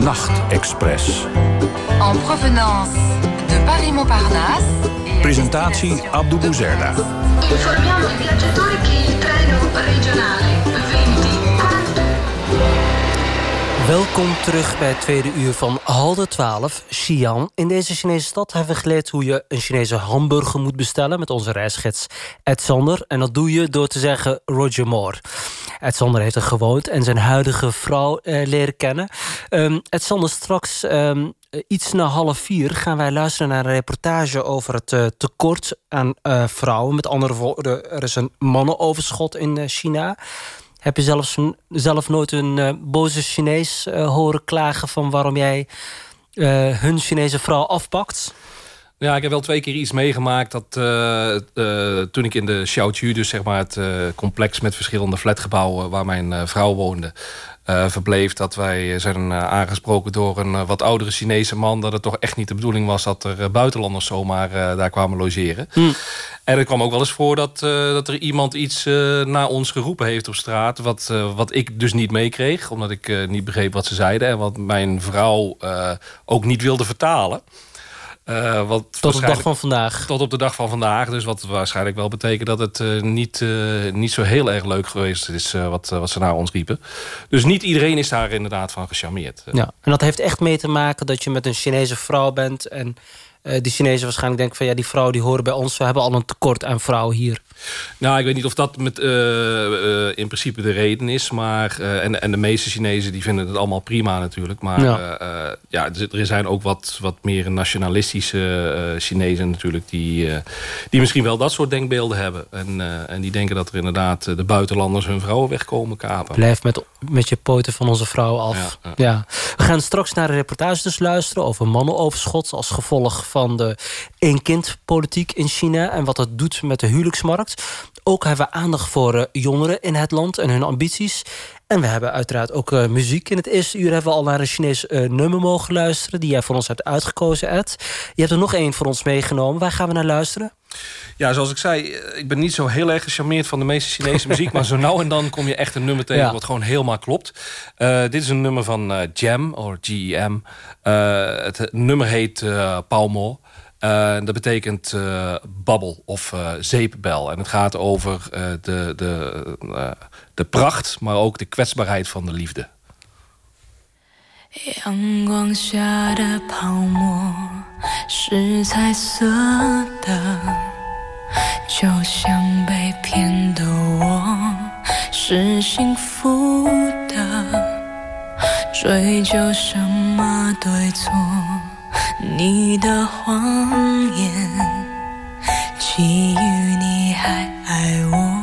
Nachtexpress. En provenance de Paris-Montparnasse. Presentatie Abdou Bouzerda. Informiamo i viaggiatori che il treno regionale Welkom terug bij het tweede uur van Halde 12, Xi'an. In deze Chinese stad hebben we geleerd hoe je een Chinese hamburger moet bestellen... met onze reisgids Ed Sander. En dat doe je door te zeggen Roger Moore. Ed Sander heeft er gewoond en zijn huidige vrouw eh, leren kennen. Um, Ed Sander, straks um, iets na half vier gaan wij luisteren naar een reportage... over het uh, tekort aan uh, vrouwen. Met andere woorden, er is een mannenoverschot in China... Heb je zelfs, zelf nooit een uh, boze Chinees uh, horen klagen... van waarom jij uh, hun Chinese vrouw afpakt? Ja, ik heb wel twee keer iets meegemaakt. dat Toen ik in de Xiaoqiu, dus zeg maar het complex met verschillende flatgebouwen... waar mijn vrouw woonde... Uh, verbleef. Dat wij zijn uh, aangesproken door een wat oudere Chinese man... dat het toch echt niet de bedoeling was dat er buitenlanders zomaar daar kwamen logeren. Mm. En er kwam ook wel eens voor dat, dat er iemand iets naar ons geroepen heeft op straat... wat, wat ik dus niet meekreeg, omdat ik niet begreep wat ze zeiden... en wat mijn vrouw ook niet wilde vertalen. Uh, wat tot op de dag van vandaag. Tot op de dag van vandaag. Dus wat waarschijnlijk wel betekent dat het uh, niet, uh, niet zo heel erg leuk geweest is wat, wat ze naar ons riepen. Dus niet iedereen is daar inderdaad van gecharmeerd. Ja, en dat heeft echt mee te maken dat je met een Chinese vrouw bent en die Chinezen waarschijnlijk denken van ja, die vrouwen die horen bij ons. We hebben al een tekort aan vrouwen hier. Nou, ik weet niet of dat met, uh, uh, in principe de reden is. Maar, en, en de meeste Chinezen die vinden het allemaal prima natuurlijk. Maar ja, ja er zijn ook wat, wat meer nationalistische Chinezen natuurlijk... Die, die misschien wel dat soort denkbeelden hebben. En, en die denken dat er inderdaad de buitenlanders hun vrouwen wegkomen kapen. Blijf met, met je poten van onze vrouwen af. Ja, ja. We gaan straks naar de reportage dus luisteren over mannenoverschot... als gevolg van de één-kind-politiek in China... en wat dat doet met de huwelijksmarkt. Ook hebben we aandacht voor uh, jongeren in het land en hun ambities. En we hebben uiteraard ook uh, muziek. In het eerste uur hebben we al naar een Chinees uh, nummer mogen luisteren... die jij voor ons hebt uitgekozen, Ed. Je hebt er nog één voor ons meegenomen. Waar gaan we naar luisteren? Ja, zoals ik zei, ik ben niet zo heel erg gecharmeerd van de meeste Chinese muziek. maar zo nou en dan kom je echt een nummer tegen ja. wat gewoon helemaal klopt. Uh, dit is een nummer van Jam, of G-E-M. Het nummer heet uh, Palmo. dat betekent babbel of zeepbel. En het gaat over de, de, de pracht, maar ook de kwetsbaarheid van de liefde. 阳光下的泡沫是彩色的，就像被骗的我是幸福的。追究什么对错？ 你的谎言，基于你还爱我。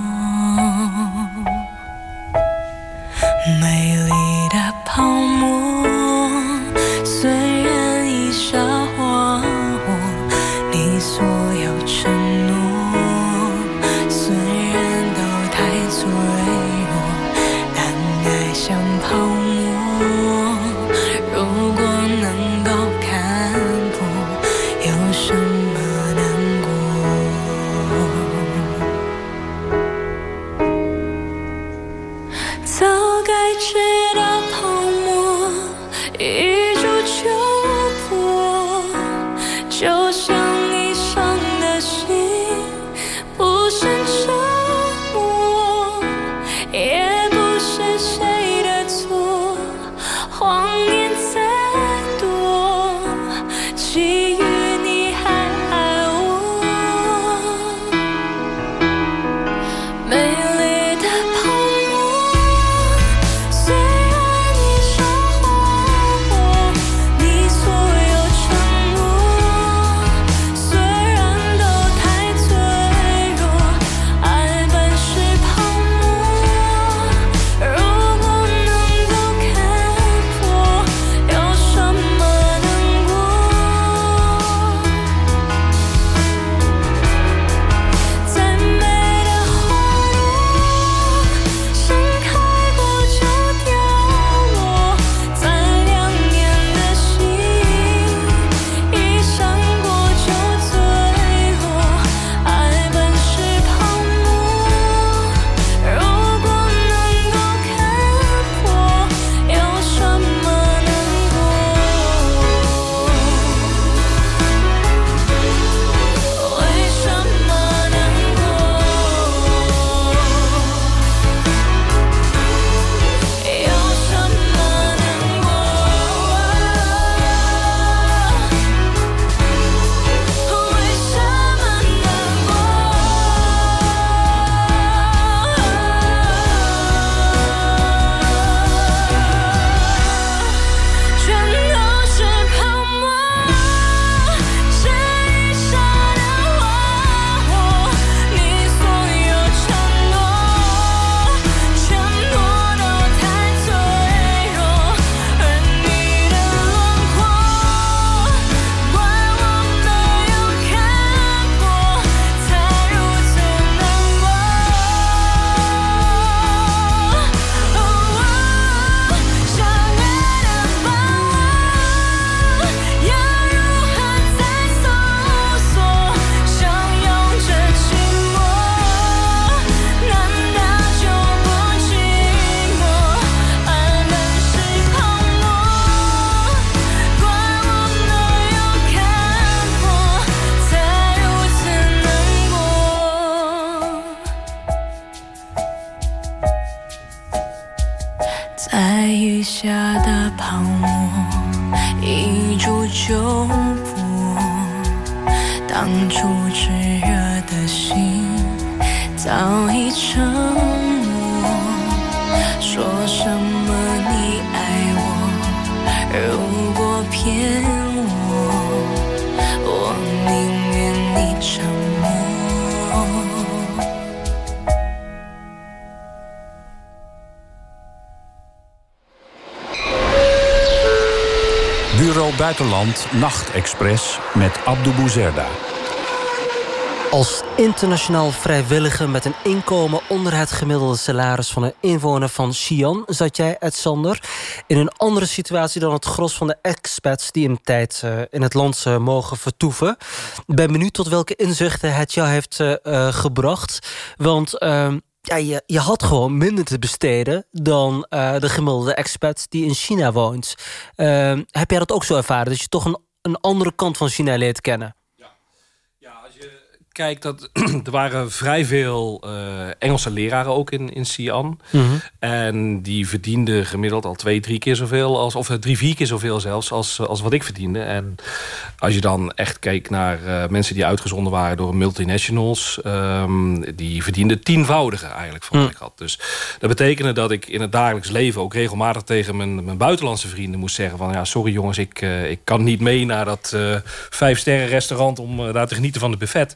Buitenland Nachtexpress met Abdou Bouzerda. Als internationaal vrijwilliger met een inkomen onder het gemiddelde salaris van een inwoner van Xi'an zat jij, Sander, in een andere situatie dan het gros van de expats die een tijd uh, in het land uh, mogen vertoeven. Ben benieuwd tot welke inzichten het jou heeft uh, gebracht. Want ehm, ja, je, je had gewoon minder te besteden dan uh, de gemiddelde expat die in China woont. Uh, heb jij dat ook zo ervaren? Dat je toch een, een andere kant van China leert kennen? Kijk, dat, er waren vrij veel uh, Engelse leraren ook in, in Xi'an. Mm -hmm. En die verdienden gemiddeld al twee, drie keer zoveel... Als, of drie, vier keer zoveel zelfs als, als wat ik verdiende. En als je dan echt keek naar uh, mensen die uitgezonden waren door multinationals... Um, die verdienden tienvoudige eigenlijk van wat ik had. Dus dat betekende dat ik in het dagelijks leven... ook regelmatig tegen mijn, mijn buitenlandse vrienden moest zeggen... van ja, sorry jongens, ik, uh, ik kan niet mee naar dat vijf sterren restaurant... om daar te genieten van het buffet...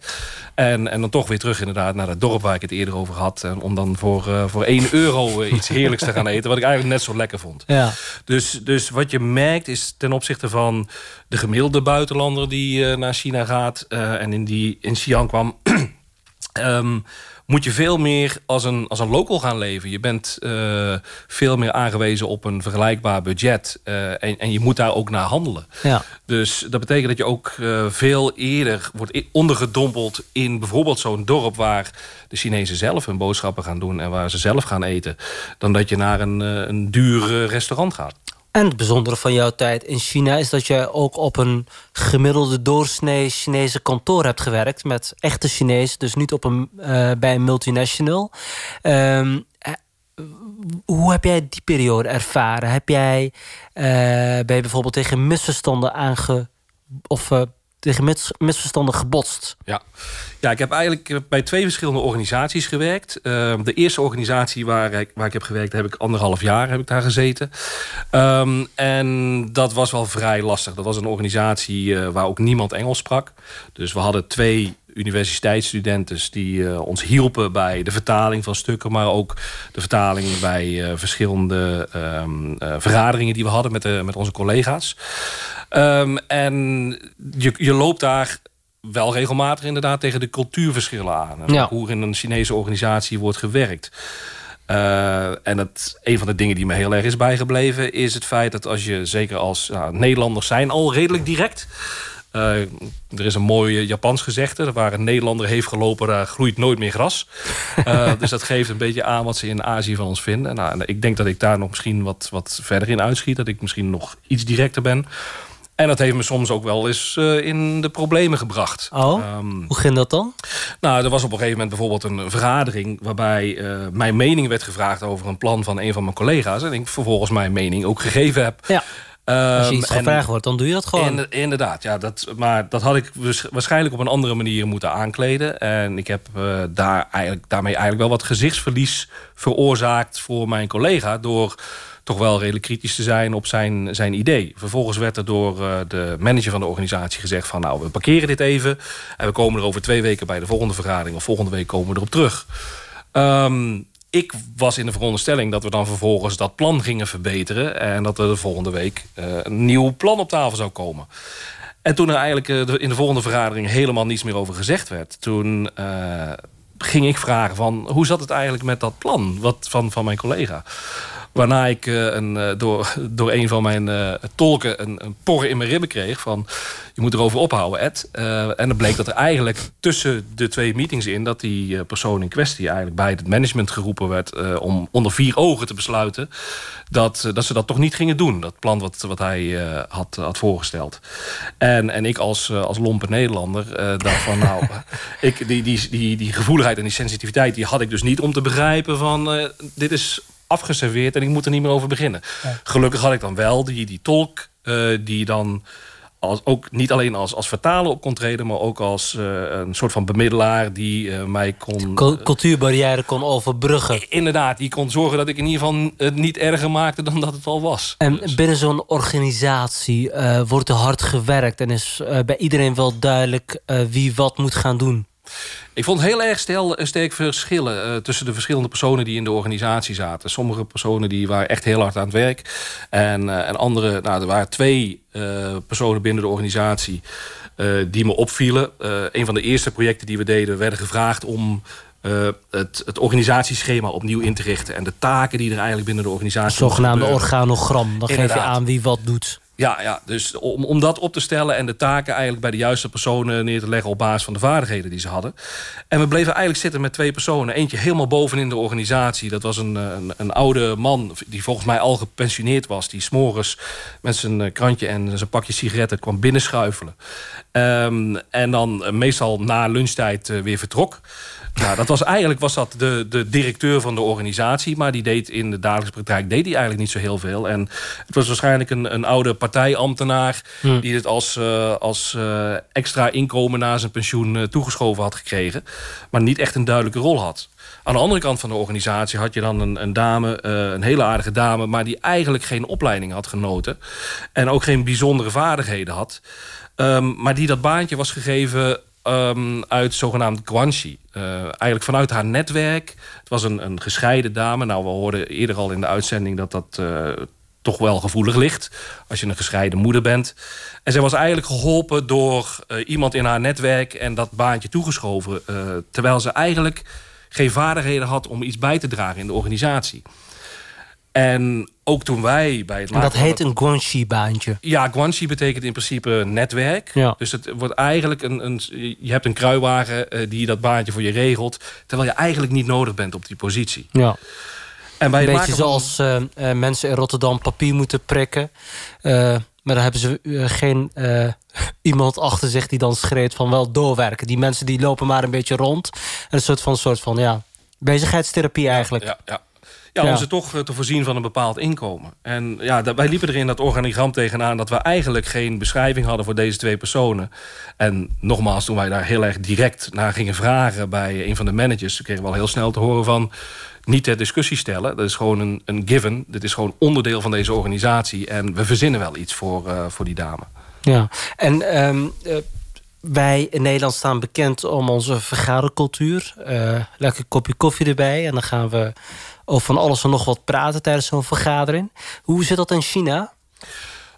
En, en dan toch weer terug inderdaad naar het dorp waar ik het eerder over had. En om dan voor, uh, voor 1 euro uh, iets heerlijks te gaan eten. Wat ik eigenlijk net zo lekker vond. Ja. Dus, dus wat je merkt is ten opzichte van de gemiddelde buitenlander die uh, naar China gaat. en in, die, in Xi'an kwam. um, moet je veel meer als een, als een local gaan leven. Je bent uh, veel meer aangewezen op een vergelijkbaar budget. Uh, en, en je moet daar ook naar handelen. Ja. Dus dat betekent dat je ook uh, veel eerder wordt ondergedompeld... in bijvoorbeeld zo'n dorp waar de Chinezen zelf hun boodschappen gaan doen... en waar ze zelf gaan eten... dan dat je naar een, een duur restaurant gaat. En het bijzondere van jouw tijd in China is dat je ook op een gemiddelde doorsnee Chinese kantoor hebt gewerkt. Met echte Chinees, dus niet op een, uh, bij een multinational. Um, hoe heb jij die periode ervaren? Heb jij, uh, ben je bijvoorbeeld tegen misverstanden aange... of tegen mis, misverstanden gebotst? Ja. ja, ik heb eigenlijk bij twee verschillende organisaties gewerkt. Uh, de eerste organisatie waar ik, waar ik heb gewerkt, heb ik anderhalf jaar heb ik daar gezeten. Um, en dat was wel vrij lastig. Dat was een organisatie uh, waar ook niemand Engels sprak. Dus we hadden twee universiteitsstudenten die uh, ons hielpen bij de vertaling van stukken, maar ook de vertaling bij uh, verschillende um, vergaderingen die we hadden met, de, met onze collega's. Um, en je, je loopt daar wel regelmatig inderdaad tegen de cultuurverschillen aan. Ja. Hoe in een Chinese organisatie wordt gewerkt. Uh, en het, een van de dingen die me heel erg is bijgebleven... is het feit dat als je, zeker als nou, Nederlanders zijn... al redelijk direct... Uh, er is een mooi Japans gezegde. Waar een Nederlander heeft gelopen, daar groeit nooit meer gras. Uh, dus dat geeft een beetje aan wat ze in Azië van ons vinden. Nou, ik denk dat ik daar nog misschien wat, wat verder in uitschiet. Dat ik misschien nog iets directer ben. En dat heeft me soms ook wel eens uh, in de problemen gebracht. Oh, um, hoe ging dat dan? Nou, er was op een gegeven moment bijvoorbeeld een vergadering... waarbij uh, mijn mening werd gevraagd over een plan van een van mijn collega's. En ik vervolgens mijn mening ook gegeven heb. Ja. Als je iets um, gevraagd wordt, dan doe je dat gewoon. In, inderdaad, ja, dat, maar dat had ik dus waarschijnlijk op een andere manier moeten aankleden. En ik heb uh, daar eigenlijk, daarmee eigenlijk wel wat gezichtsverlies veroorzaakt voor mijn collega... door toch wel redelijk kritisch te zijn op zijn, zijn idee. Vervolgens werd er door uh, de manager van de organisatie gezegd van... nou, we parkeren dit even en we komen er over twee weken bij de volgende vergadering... of volgende week komen we erop terug. Um, ik was in de veronderstelling dat we dan vervolgens dat plan gingen verbeteren... en dat er de volgende week uh, een nieuw plan op tafel zou komen. En toen er eigenlijk de, in de volgende vergadering helemaal niets meer over gezegd werd... toen uh, ging ik vragen van hoe zat het eigenlijk met dat plan wat, van, van mijn collega... Waarna ik uh, een, uh, door, door een van mijn uh, tolken een, een porre in mijn ribben kreeg. Van, je moet erover ophouden, Ed. en dan bleek dat er eigenlijk tussen de twee meetings in... dat die persoon in kwestie eigenlijk bij het management geroepen werd... om onder vier ogen te besluiten dat, dat ze dat toch niet gingen doen. Dat plan wat, wat hij had, had voorgesteld. En, en ik als, als lompe Nederlander dacht van... nou, ik, die, die, die, die gevoeligheid en die sensitiviteit... die had ik dus niet om te begrijpen van... dit is afgeserveerd en ik moet er niet meer over beginnen. Gelukkig had ik dan wel die, die tolk eh, die dan als, ook niet alleen als, als vertaler op kon treden... maar ook als eh, een soort van bemiddelaar die eh, mij kon... Cul- Cultuurbarrière kon overbruggen. Inderdaad, die kon zorgen dat ik in ieder geval het niet erger maakte dan dat het al was. En Dus- binnen zo'n organisatie wordt er hard gewerkt... en is bij iedereen wel duidelijk wie wat moet gaan doen. Ik vond heel erg stel, sterk verschillen eh, tussen de verschillende personen die in de organisatie zaten. Sommige personen die waren echt heel hard aan het werk. En, eh, en andere, nou, er waren twee eh, personen binnen de organisatie eh, die me opvielen. Eh, een van de eerste projecten die we deden, werden gevraagd om eh, het, het organisatieschema opnieuw in te richten. En de taken die er eigenlijk binnen de organisatie. Zogenaamde gebeuren. organogram. Dan geef je aan wie wat doet. Ja, ja, dus om, om dat op te stellen en de taken eigenlijk bij de juiste personen neer te leggen op basis van de vaardigheden die ze hadden. En we bleven eigenlijk zitten met twee personen. Eentje helemaal bovenin de organisatie. Dat was een, een, een oude man die volgens mij al gepensioneerd was. Die s'morgens met zijn eh, krantje en zijn pakje sigaretten kwam binnenschuifelen. Ehm, en dan eh, meestal na lunchtijd eh, weer vertrok. Nou, dat was eigenlijk was dat de, de directeur van de organisatie. Maar die deed in de dagelijkse praktijk deed hij eigenlijk niet zo heel veel. En het was waarschijnlijk een, een oude partijambtenaar... die het als, eh, als eh, extra inkomen na zijn pensioen eh, toegeschoven had gekregen. Maar niet echt een duidelijke rol had. Aan de andere kant van de organisatie had je dan een, een dame, een hele aardige dame... maar die eigenlijk geen opleiding had genoten. En ook geen bijzondere vaardigheden had. Ehm, maar die dat baantje was gegeven ehm, uit zogenaamd Guanxi. Eh, eigenlijk vanuit haar netwerk. Het was een, een gescheiden dame. Nou, we hoorden eerder al in de uitzending dat dat... toch wel gevoelig ligt als je een gescheiden moeder bent. En zij was eigenlijk geholpen door eh, iemand in haar netwerk... en dat baantje toegeschoven. eh, terwijl ze eigenlijk geen vaardigheden had om iets bij te dragen in de organisatie. En ook toen wij bij het En dat heet een Guanxi-baantje. ja, Guanxi betekent in principe netwerk. Ja. Dus het wordt eigenlijk een, een. Je hebt een kruiwagen eh, die dat baantje voor je regelt. Terwijl je eigenlijk niet nodig bent op die positie. Ja. En bij Een beetje van- zoals eh, eh, mensen in Rotterdam papier moeten prikken. Eh, maar dan hebben ze geen iemand achter zich die dan schreeuwt van wel doorwerken. Die mensen die lopen maar een beetje rond. En een soort van, soort van ja, bezigheidstherapie eigenlijk. Ja, ja. Ja, om Ja. ze toch te voorzien van een bepaald inkomen. En ja, wij liepen er in dat organigram tegenaan... dat we eigenlijk geen beschrijving hadden voor deze twee personen. En nogmaals, toen wij daar heel erg direct naar gingen vragen... bij een van de managers, kregen we al heel snel te horen van... niet ter discussie stellen, dat is gewoon een, een given. Dit is gewoon onderdeel van deze organisatie. En we verzinnen wel iets voor, eh, voor die dame. Ja, en ehm, eh, wij in Nederland staan bekend om onze vergadercultuur. Eh, lekker kopje koffie erbij. En dan gaan we over van alles en nog wat praten tijdens zo'n vergadering. Hoe zit dat in China?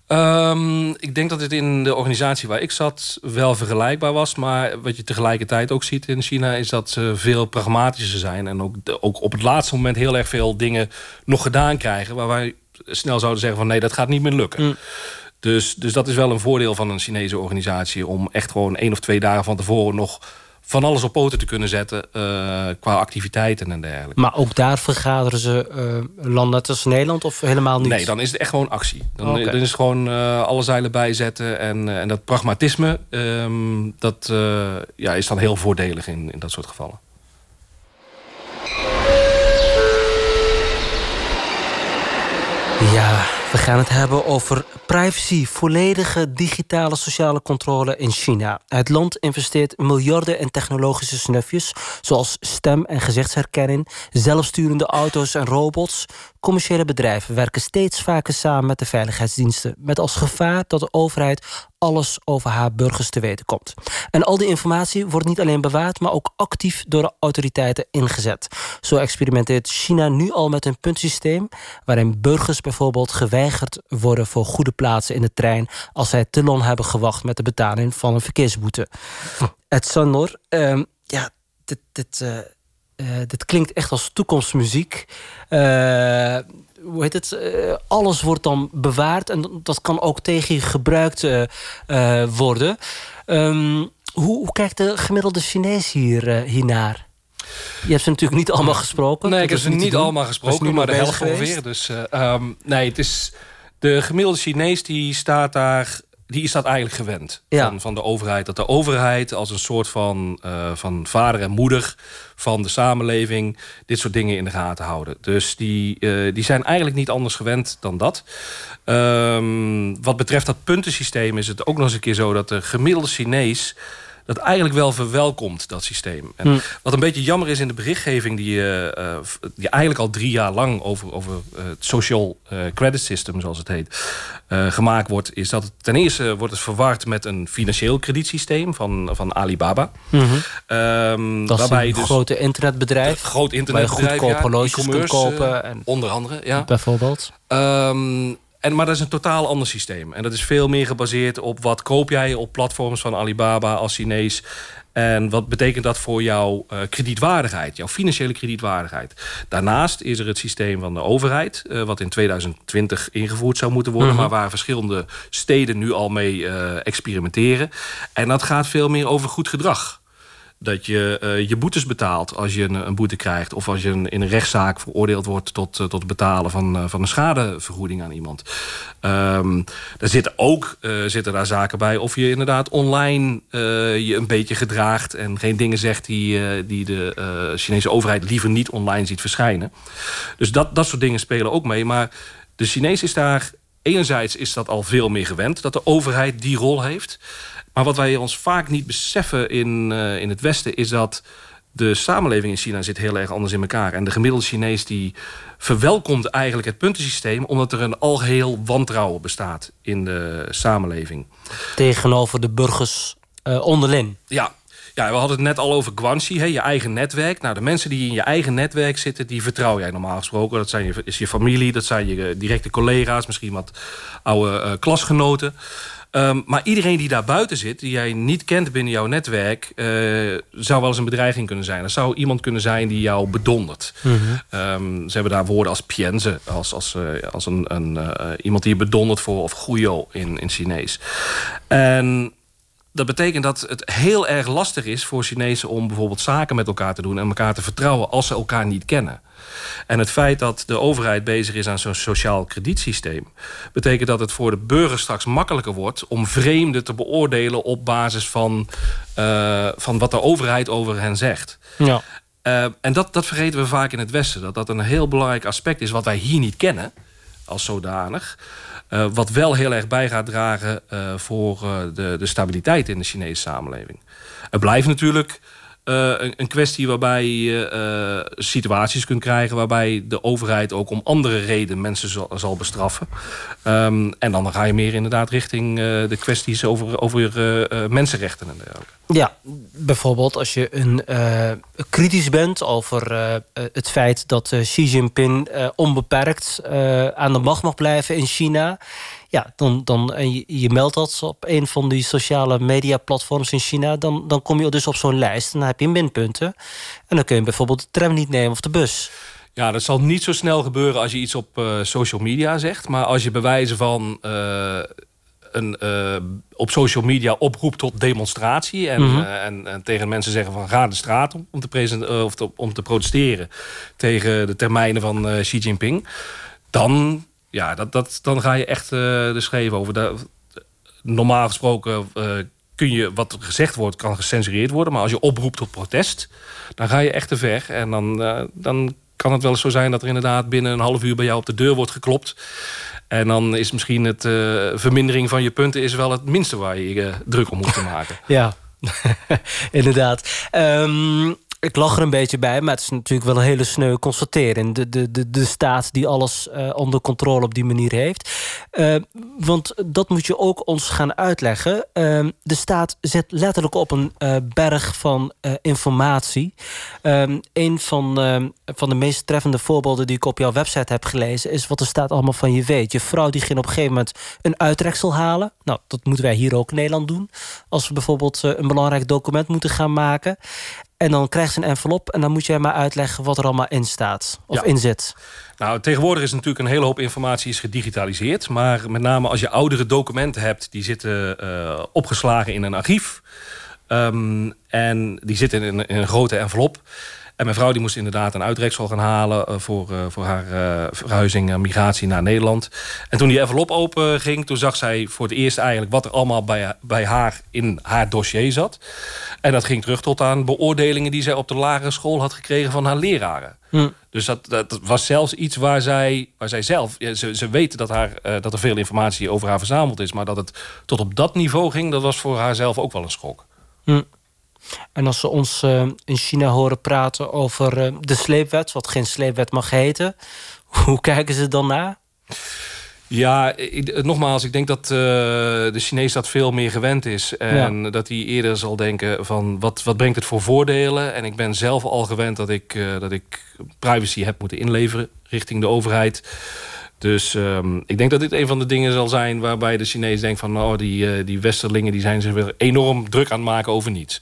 Ehm, ik denk dat het in de organisatie waar ik zat wel vergelijkbaar was. Maar wat je tegelijkertijd ook ziet in China... is dat ze veel pragmatischer zijn. En ook, de- ook op het laatste moment heel erg veel dingen nog gedaan krijgen... waar wij snel zouden zeggen van nee, dat gaat niet meer lukken. Mm. Dus, dus dat is wel een voordeel van een Chinese organisatie... om echt gewoon één of twee dagen van tevoren nog van alles op poten te kunnen zetten... eh, qua activiteiten en dergelijke. Maar ook daar vergaderen ze eh landen als Nederland of helemaal niet? Nee, dan is het echt gewoon actie. Dan, dan is het gewoon eh, alle zeilen bijzetten. En, en dat pragmatisme, ehm, dat ja, is dan heel voordelig in, in dat soort gevallen. Ja, we gaan het hebben over privacy. Volledige digitale sociale controle in China. Het land investeert miljarden in technologische snufjes... zoals stem- en gezichtsherkenning, zelfsturende auto's en robots. Commerciële bedrijven werken steeds vaker samen met de veiligheidsdiensten... met als gevaar dat de overheid alles over haar burgers te weten komt. En al die informatie wordt niet alleen bewaard... maar ook actief door de autoriteiten ingezet. Zo experimenteert China nu al met een puntsysteem... waarin burgers bijvoorbeeld geweigerd worden voor goede plaatsen in de trein... als zij te lang hebben gewacht met de betaling van een verkeersboete. Het Sanor, ehm, ja, dit, dit, eh, eh, dit klinkt echt als toekomstmuziek. Eh, hoe heet het? Eh, alles wordt dan bewaard en dat kan ook tegen je gebruikt worden. Ehm, hoe, hoe kijkt de gemiddelde Chinees hier, hiernaar? Je hebt ze natuurlijk niet allemaal gesproken. Nee, Dat ik heb ze niet allemaal gesproken, maar de helft ongeveer. Dus eh, ehm, nee, het is de gemiddelde Chinees die staat daar die is dat eigenlijk gewend Ja. van, van de overheid. Dat de overheid als een soort van, eh, van vader en moeder van de samenleving dit soort dingen in de gaten houden. Dus die, eh, die zijn eigenlijk niet anders gewend dan dat. Ehm, wat betreft dat puntensysteem is het ook nog eens een keer zo dat de gemiddelde Chinees dat eigenlijk wel verwelkomt, dat systeem. En Hm. Wat een beetje jammer is in de berichtgeving... die, die eigenlijk al drie jaar lang over, over eh, het social credit system, zoals het heet, gemaakt wordt... is dat het, ten eerste wordt het verward met een financieel kredietsysteem van, van Alibaba. Mhm. Ehm, Dat is waarbij een dus grote internetbedrijf. groot Waar je internetbedrijf, ja, horloges kunt kopen. En, onder andere, ja. bijvoorbeeld. Ehm, en, maar dat is een totaal ander systeem. En dat is veel meer gebaseerd op wat koop jij op platforms van Alibaba als Chinees. En wat betekent dat voor jouw eh, kredietwaardigheid, jouw financiële kredietwaardigheid. Daarnaast is er het systeem van de overheid, eh, wat in 2020 ingevoerd zou moeten worden, Mhm. maar waar verschillende steden nu al mee eh, experimenteren. En dat gaat veel meer over goed gedrag dat je eh, je boetes betaalt als je een, een boete krijgt... of als je in een rechtszaak veroordeeld wordt tot, eh, tot het betalen van, eh, van een schadevergoeding aan iemand. Ehm er zitten ook zitten daar zaken bij of je inderdaad online je een beetje gedraagt... en geen dingen zegt die, die de Chinese overheid liever niet online ziet verschijnen. Dus dat, dat soort dingen spelen ook mee. Maar de Chinees is daar... Enerzijds is dat al veel meer gewend, dat de overheid die rol heeft... Maar wat wij ons vaak niet beseffen in, eh, in het Westen... is dat de samenleving in China zit heel erg anders in elkaar. En de gemiddelde Chinees die verwelkomt eigenlijk het puntensysteem... omdat er een algeheel wantrouwen bestaat in de samenleving. Tegenover de burgers eh, onderling. Ja, ja, we hadden het net al over Guanxi, hè, je eigen netwerk. Nou, de mensen die in je eigen netwerk zitten, die vertrouw jij normaal gesproken. Dat zijn je, is je familie, dat zijn je eh, directe collega's, misschien wat oude klasgenoten. Ehm, maar iedereen die daar buiten zit, die jij niet kent binnen jouw netwerk... eh, zou wel eens een bedreiging kunnen zijn. Er zou iemand kunnen zijn die jou bedondert. Ehm, ze hebben daar woorden als pienze, als, als, eh, als een, een, eh, iemand die je bedondert voor... of guyo in, in Chinees. En dat betekent dat het heel erg lastig is voor Chinezen... om bijvoorbeeld zaken met elkaar te doen en elkaar te vertrouwen... als ze elkaar niet kennen. En het feit dat de overheid bezig is aan zo'n sociaal kredietsysteem... betekent dat het voor de burger straks makkelijker wordt... om vreemden te beoordelen op basis van, eh, van wat de overheid over hen zegt. Ja. Uh, en dat, dat vergeten we vaak in het Westen. Dat dat een heel belangrijk aspect is wat wij hier niet kennen als zodanig. Uh, wat wel heel erg bij gaat dragen uh, voor de, de stabiliteit in de Chinese samenleving. Het blijft natuurlijk een, een, kwestie waarbij je situaties kunt krijgen... waarbij de overheid ook om andere redenen mensen zal, zal bestraffen. Um, en dan ga je meer inderdaad richting de kwesties over, over mensenrechten en dergelijke. Ja, bijvoorbeeld als je een, kritisch bent over het feit dat Xi Jinping onbeperkt aan de macht mag blijven in China. Ja, dan, dan en je, je, meldt dat op een van die sociale media platforms in China. Dan, dan kom je dus op zo'n lijst en dan heb je minpunten. En dan kun je bijvoorbeeld de tram niet nemen of de bus. Ja, dat zal niet zo snel gebeuren als je iets op social media zegt. Maar als je bewijzen van een, uh, op social media oproep tot demonstratie. En, Mhm. uh, en, en, tegen mensen zeggen van ga de straat om, om, te, uh, of te, om te protesteren tegen de termijnen van Xi Jinping. Dan, ja, dat, dat, dan ga je echt de schreef over. Normaal gesproken kun je, wat gezegd wordt, kan gecensureerd worden. Maar als je oproept tot protest, dan ga je echt te ver. En dan, dan kan het wel eens zo zijn dat er inderdaad binnen een half uur bij jou op de deur wordt geklopt. En dan is misschien het uh, vermindering van je punten... is wel het minste waar je druk om moet maken. Ja, inderdaad. Um, ik lach er een beetje bij, maar het is natuurlijk wel een hele sneu constatering. De, de, de, de staat die alles uh, onder controle op die manier heeft. Uh, want dat moet je ook ons gaan uitleggen. Uh, de staat zet letterlijk op een uh, berg van informatie. Um, een van, van de meest treffende voorbeelden die ik op jouw website heb gelezen... is wat de staat allemaal van je weet. Je vrouw die ging op een gegeven moment een uitreksel halen. Nou, dat moeten wij hier ook in Nederland doen. Als we bijvoorbeeld een belangrijk document moeten gaan maken... En dan krijgt ze een envelop en dan moet jij maar uitleggen wat er allemaal in staat of Ja. in zit. Nou, tegenwoordig is natuurlijk een hele hoop informatie is gedigitaliseerd. Maar met name als je oudere documenten hebt, die zitten uh, opgeslagen in een archief. Um, en die zitten in in een grote envelop. En mijn vrouw die moest inderdaad een uitreksel gaan halen... eh, voor, eh, voor haar eh, verhuizing en migratie naar Nederland. En toen die envelop open ging... toen zag zij voor het eerst eigenlijk... wat er allemaal bij, bij haar in haar dossier zat. En dat ging terug tot aan beoordelingen... die zij op de lagere school had gekregen van haar leraren. Hm. Dus dat, dat was zelfs iets waar zij, waar zij zelf... Ja, ze, ze weten dat, haar, dat er veel informatie over haar verzameld is... maar dat het tot op dat niveau ging... dat was voor haar zelf ook wel een schok. Hm. En als ze ons eh, in China horen praten over eh, de sleepwet... wat geen sleepwet mag heten... hoe kijken ze dan naar? Ja, ik- nogmaals, ik denk dat eh, de Chinees dat veel meer gewend is. En dat hij eerder zal denken van wat, wat brengt het voor voordelen. En ik ben zelf al gewend dat ik, eh, dat ik privacy heb moeten inleveren richting de overheid. Dus ehm, ik denk dat dit een van de dingen zal zijn waarbij de Chinees denkt van oh, die, eh, die westerlingen die zijn zich weer enorm druk aan het maken over niets.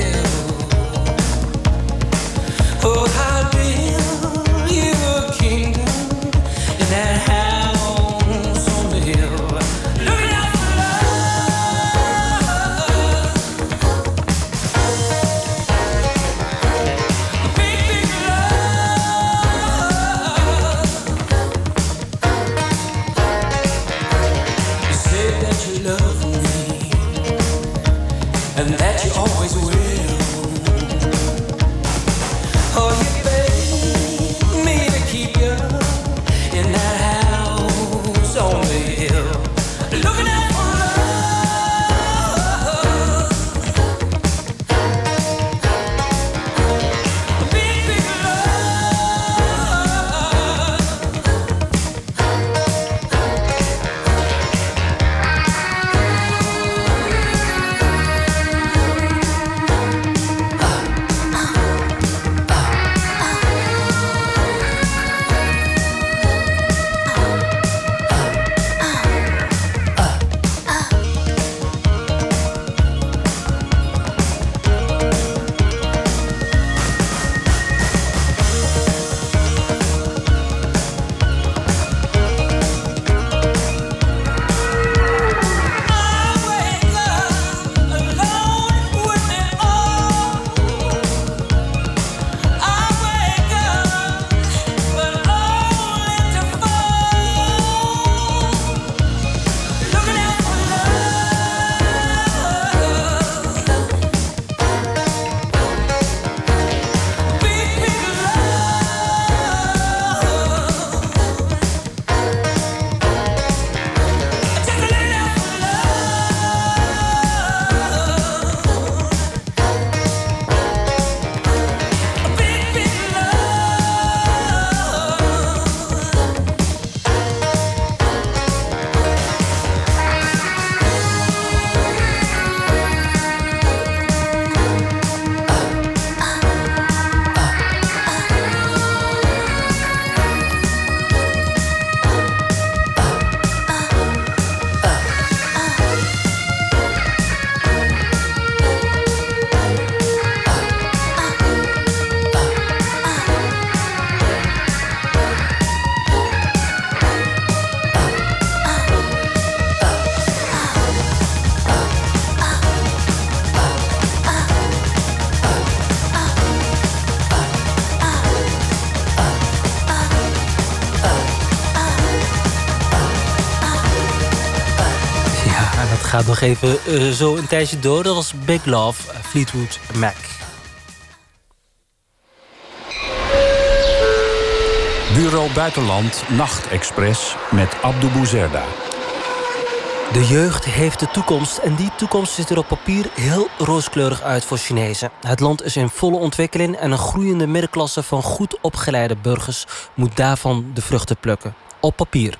gaat nog even eh, zo een tijdje door. Dat was Big Love, Fleetwood Mac. Bureau Buitenland Nachtexpress met Abdou Bouzerda. De jeugd heeft de toekomst en die toekomst ziet er op papier heel rooskleurig uit voor Chinezen. Het land is in volle ontwikkeling en een groeiende middenklasse van goed opgeleide burgers moet daarvan de vruchten plukken. Op papier.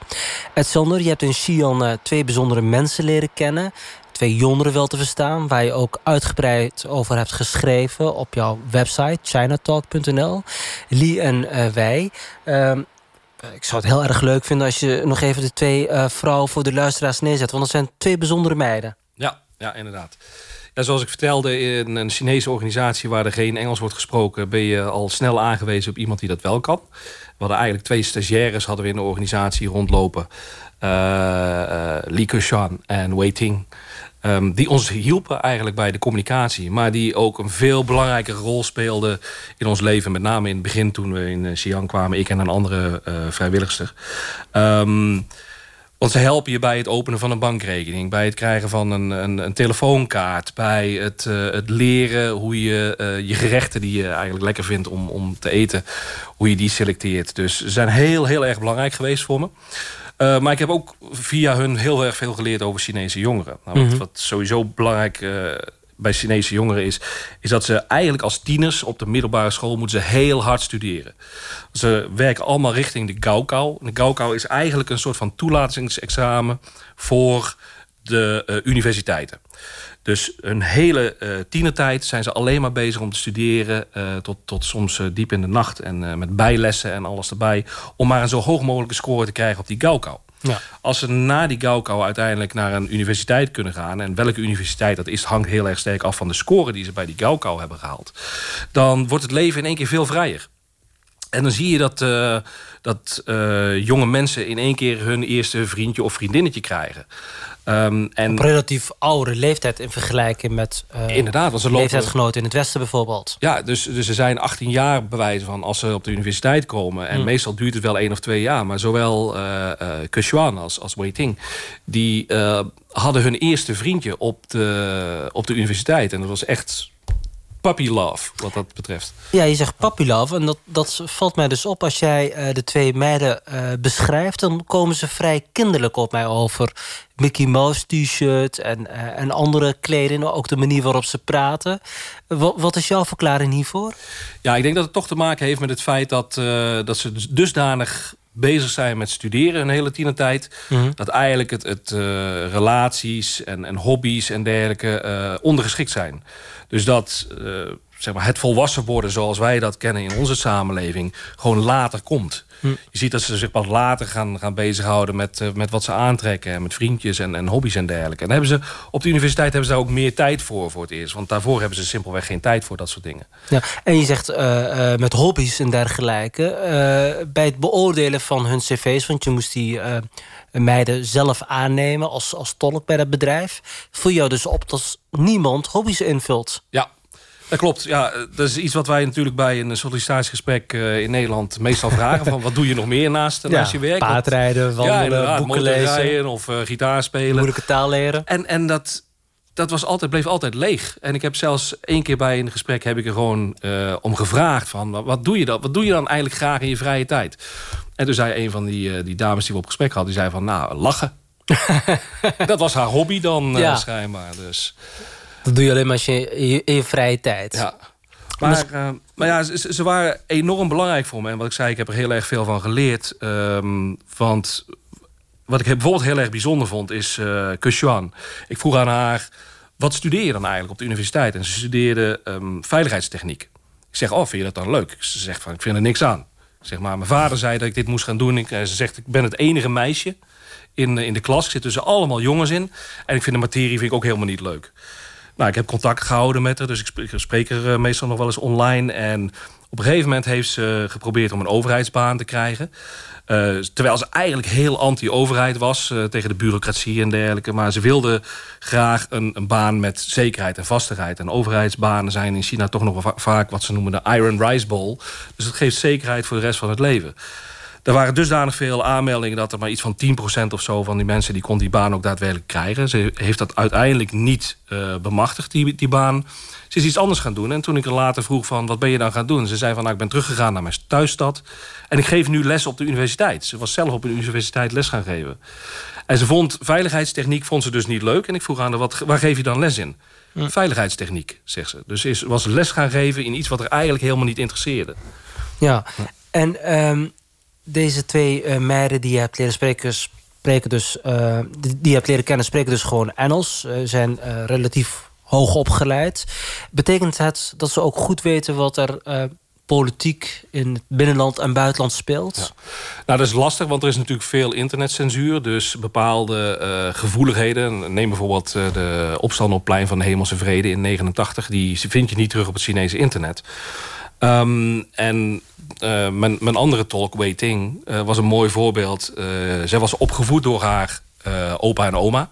Ed Sander, je hebt in Xi'an eh, twee bijzondere mensen leren kennen. Twee jongeren wel te verstaan, waar je ook uitgebreid over hebt geschreven op jouw website chinatalk.nl. Lee en eh, wij. Ehm, ik zou het heel erg leuk vinden als je nog even de twee eh, vrouwen voor de luisteraars neerzet. Want dat zijn twee bijzondere meiden. Ja, ja, inderdaad. Ja, zoals ik vertelde, in een Chinese organisatie waar er geen Engels wordt gesproken, ben je al snel aangewezen op iemand die dat wel kan. We hadden eigenlijk twee stagiaires hadden we in de organisatie rondlopen. eh eh, Li Keqian en Wei Ting. Ehm, die ons hielpen eigenlijk bij de communicatie. Maar die ook een veel belangrijke rol speelden in ons leven. Met name in het begin toen we in eh, Xi'an kwamen. Ik en een andere eh vrijwilligster. Ehm, want ze helpen je bij het openen van een bankrekening. Bij het krijgen van een, een, een telefoonkaart. Bij het, eh, het leren hoe je eh, je gerechten die je eigenlijk lekker vindt om, om te eten. Hoe je die selecteert. Dus ze zijn heel, heel erg belangrijk geweest voor me. Uh, maar ik heb ook via hun heel erg veel geleerd over Chinese jongeren. Nou, wat, Mhm. wat sowieso belangrijk bij Chinese jongeren is... is dat ze eigenlijk als tieners op de middelbare school... moeten ze heel hard studeren. Ze werken allemaal richting de Gaokao. De Gaokao is eigenlijk een soort van toelatingsexamen... voor de uh, universiteiten. Dus een hele uh, tienertijd zijn ze alleen maar bezig om te studeren... Uh, tot, tot soms diep in de nacht en met bijlessen en alles erbij... om maar een zo hoog mogelijke score te krijgen op die Gaokao. Ja. Als ze na die Gaokao uiteindelijk naar een universiteit kunnen gaan... en welke universiteit dat is, hangt heel erg sterk af van de score... die ze bij die Gaokao hebben gehaald... dan wordt het leven in één keer veel vrijer. En dan zie je dat, uh, dat uh, jonge mensen in één keer hun eerste vriendje of vriendinnetje krijgen. Um, en Op relatief oude leeftijd in vergelijking met uh, inderdaad, want ze lopen, leeftijdsgenoten in het Westen bijvoorbeeld. Ja, dus, dus ze zijn 18 jaar bewijzen van als ze op de universiteit komen. En hmm. meestal duurt het wel één of twee jaar. Maar zowel uh, uh, Kechuan als, als Wei Ting, die hadden hun eerste vriendje op de, op de universiteit. En dat was echt puppy love, wat dat betreft. Ja, je zegt puppy love. En dat, dat valt mij dus op als jij uh, de twee meiden uh, beschrijft. Dan komen ze vrij kinderlijk op mij over. Mickey Mouse t-shirt en, uh, en andere kleding. Ook de manier waarop ze praten. Wat, wat is jouw verklaring hiervoor? Ja, ik denk dat het toch te maken heeft met het feit dat, dat ze dusdanig bezig zijn met studeren een hele tienertijd. Mm -hmm. Dat eigenlijk het, het uh, relaties en, en hobby's en dergelijke uh, ondergeschikt zijn. Dus dat uh, zeg maar het volwassen worden zoals wij dat kennen in onze samenleving... gewoon later komt. Hm. Je ziet dat ze zich pas later gaan, gaan bezighouden met, uh, met wat ze aantrekken... en met vriendjes en, en hobby's en dergelijke. En hebben ze, op de universiteit hebben ze daar ook meer tijd voor voor het eerst. Want daarvoor hebben ze simpelweg geen tijd voor dat soort dingen. Ja, en je zegt uh, met hobby's en dergelijke... bij het beoordelen van hun cv's... want je moest die meiden zelf aannemen als, als tolk bij dat bedrijf... voel je jou dus op dat niemand hobby's invult. Ja, dat klopt. Ja, dat is iets wat wij natuurlijk bij een sollicitatiegesprek uh, in Nederland meestal vragen. van wat doe je nog meer naast, naast je werk? Paardrijden, wandelen, ja, boeken lezen. of uh, gitaar spelen. Moeilijke taal leren. En, en dat, dat was altijd, bleef altijd leeg. En ik heb zelfs één keer bij een gesprek heb ik er gewoon uh, om gevraagd. Van, wat, wat doe je dan? Wat doe je dan eigenlijk graag in je vrije tijd? En toen zei een van die, die dames die we op gesprek hadden... die zei van, nou, lachen. dat was haar hobby dan ja. schijnbaar. Dus... Dat doe je alleen maar als je in je, in je vrije tijd. Ja. Maar, uh, maar ja, ze, ze, waren enorm belangrijk voor me. En wat ik zei, ik heb er heel erg veel van geleerd. Um, want wat ik bijvoorbeeld heel erg bijzonder vond, is uh, Kechuan. Ik vroeg aan haar, wat studeer je dan eigenlijk op de universiteit? En ze studeerde um, veiligheidstechniek. Ik zeg, oh, vind je dat dan leuk? Ze zegt van, ik vind er niks aan. Ik zeg maar, mijn vader zei dat ik dit moest gaan doen. Ik, ze zegt, ik ben het enige meisje in, in de klas. Ik zit tussen allemaal jongens in. En ik vind de materie vind ik ook helemaal niet leuk. Nou, ik heb contact gehouden met haar, dus ik spreek, er uh, meestal nog wel eens online. En op een gegeven moment heeft ze geprobeerd om een overheidsbaan te krijgen. Uh, terwijl ze eigenlijk heel anti-overheid was uh, tegen de bureaucratie en dergelijke. Maar ze wilde graag een, een, baan met zekerheid en vastigheid. En overheidsbanen zijn in China toch nog va vaak wat ze noemen de Iron Rice Bowl. Dus dat geeft zekerheid voor de rest van het leven. Er waren dusdanig veel aanmeldingen dat er maar iets van 10% of zo van die mensen die kon die baan ook daadwerkelijk krijgen. Ze heeft dat uiteindelijk niet uh, bemachtigd, die, die baan. Ze is iets anders gaan doen. En toen ik er later vroeg van, wat ben je dan gaan doen? Ze zei van, nou, ik ben teruggegaan naar mijn thuisstad. En ik geef nu les op de universiteit. Ze was zelf op een universiteit les gaan geven. En ze vond veiligheidstechniek vond ze dus niet leuk. En ik vroeg aan haar, wat, waar geef je dan les in? Veiligheidstechniek, zegt ze. Dus ze was les gaan geven in iets wat er eigenlijk helemaal niet interesseerde. Ja, en um, deze twee uh, meiden die je hebt leren spreken... spreken dus, uh, die je hebt leren kennen spreken dus gewoon Engels. Uh, zijn relatief hoog opgeleid. Betekent het dat ze ook goed weten wat er politiek in het binnenland en buitenland speelt? Nou, dat is lastig, want er is natuurlijk veel internetcensuur. Dus bepaalde eh, gevoeligheden. Neem bijvoorbeeld de opstand op plein van de Hemelse Vrede in 89. Die vind je niet terug op het Chinese internet. Um, en uh, mijn, mijn, andere tolk, Wei Ting, was een mooi voorbeeld. zij was opgevoed door haar opa en oma.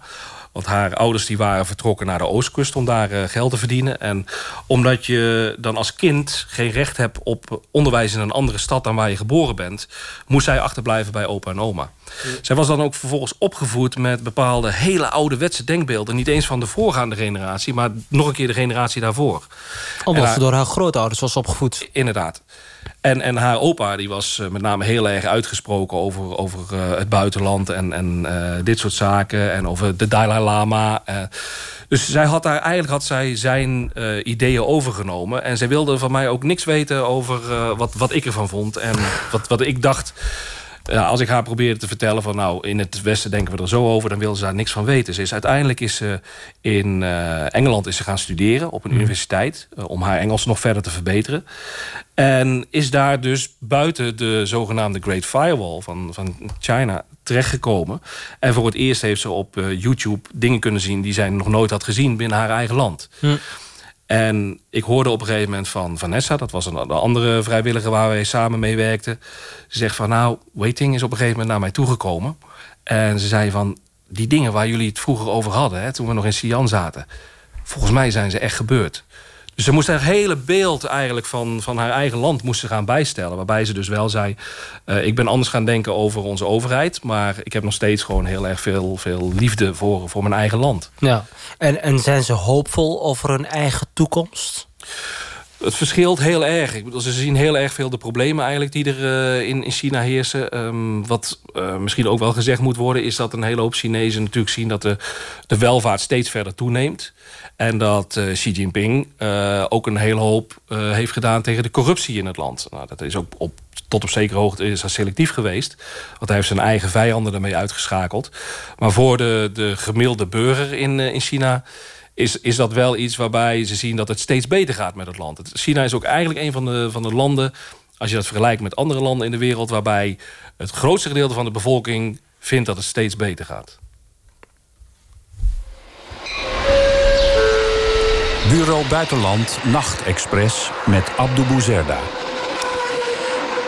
Want haar ouders die waren vertrokken naar de oostkust om daar uh, geld te verdienen. En omdat je dan als kind geen recht hebt op onderwijs in een andere stad dan waar je geboren bent, moest zij achterblijven bij opa en oma. Ja. Zij was dan ook vervolgens opgevoed met bepaalde hele ouderwetse denkbeelden. Niet eens van de voorgaande generatie, maar nog een keer de generatie daarvoor. Omdat ze door haar grootouders was opgevoed. Inderdaad. En, en haar opa die was uh, met name heel erg uitgesproken over, over uh, het buitenland en, en uh, dit soort zaken. En over de Dalai Lama. dus zij had daar, eigenlijk had zij zijn ideeën overgenomen. En zij wilde van mij ook niks weten over wat, wat ik ervan vond. En wat, wat ik dacht ja, als ik haar probeerde te vertellen van nou, in het Westen denken we er zo over, dan wilde ze daar niks van weten. Ze is, uiteindelijk is ze in uh, Engeland is ze gaan studeren op een universiteit uh, om haar Engels nog verder te verbeteren. En is daar dus buiten de zogenaamde Great Firewall van, van China terechtgekomen. En voor het eerst heeft ze op uh, YouTube dingen kunnen zien die zij nog nooit had gezien binnen haar eigen land. Hm. En ik hoorde op een gegeven moment van Vanessa, dat was een, andere vrijwilliger waar wij samen mee werkten. Ze zegt van nou, Waiting is op een gegeven moment naar mij toegekomen. En ze zei van die dingen waar jullie het vroeger over hadden, hè, toen we nog in Sian zaten. Volgens mij zijn ze echt gebeurd. Dus ze moest haar hele beeld eigenlijk van, van haar eigen land moest ze gaan bijstellen. Waarbij ze dus wel zei, uh, ik ben anders gaan denken over onze overheid. Maar ik heb nog steeds gewoon heel erg veel, veel liefde voor, voor mijn eigen land. Ja, en, en zijn ze hoopvol over hun eigen toekomst? Het verschilt heel erg. Ik bedoel, ze zien heel erg veel de problemen eigenlijk die er uh, in, in China heersen. Um, wat uh, misschien ook wel gezegd moet worden... is dat een hele hoop Chinezen natuurlijk zien... dat de, de welvaart steeds verder toeneemt. En dat uh, Xi Jinping ook een hele hoop heeft gedaan... tegen de corruptie in het land. Nou, dat is ook op, tot op zekere hoogte is selectief geweest. Want hij heeft zijn eigen vijanden ermee uitgeschakeld. Maar voor de, de gemiddelde burger in, in China is, is dat wel iets waarbij ze zien dat het steeds beter gaat met het land. China is ook eigenlijk een van de, van de landen, als je dat vergelijkt met andere landen in de wereld, waarbij het grootste gedeelte van de bevolking vindt dat het steeds beter gaat. Bureau Buitenland Nachtexpress met Abdou Bouzerda.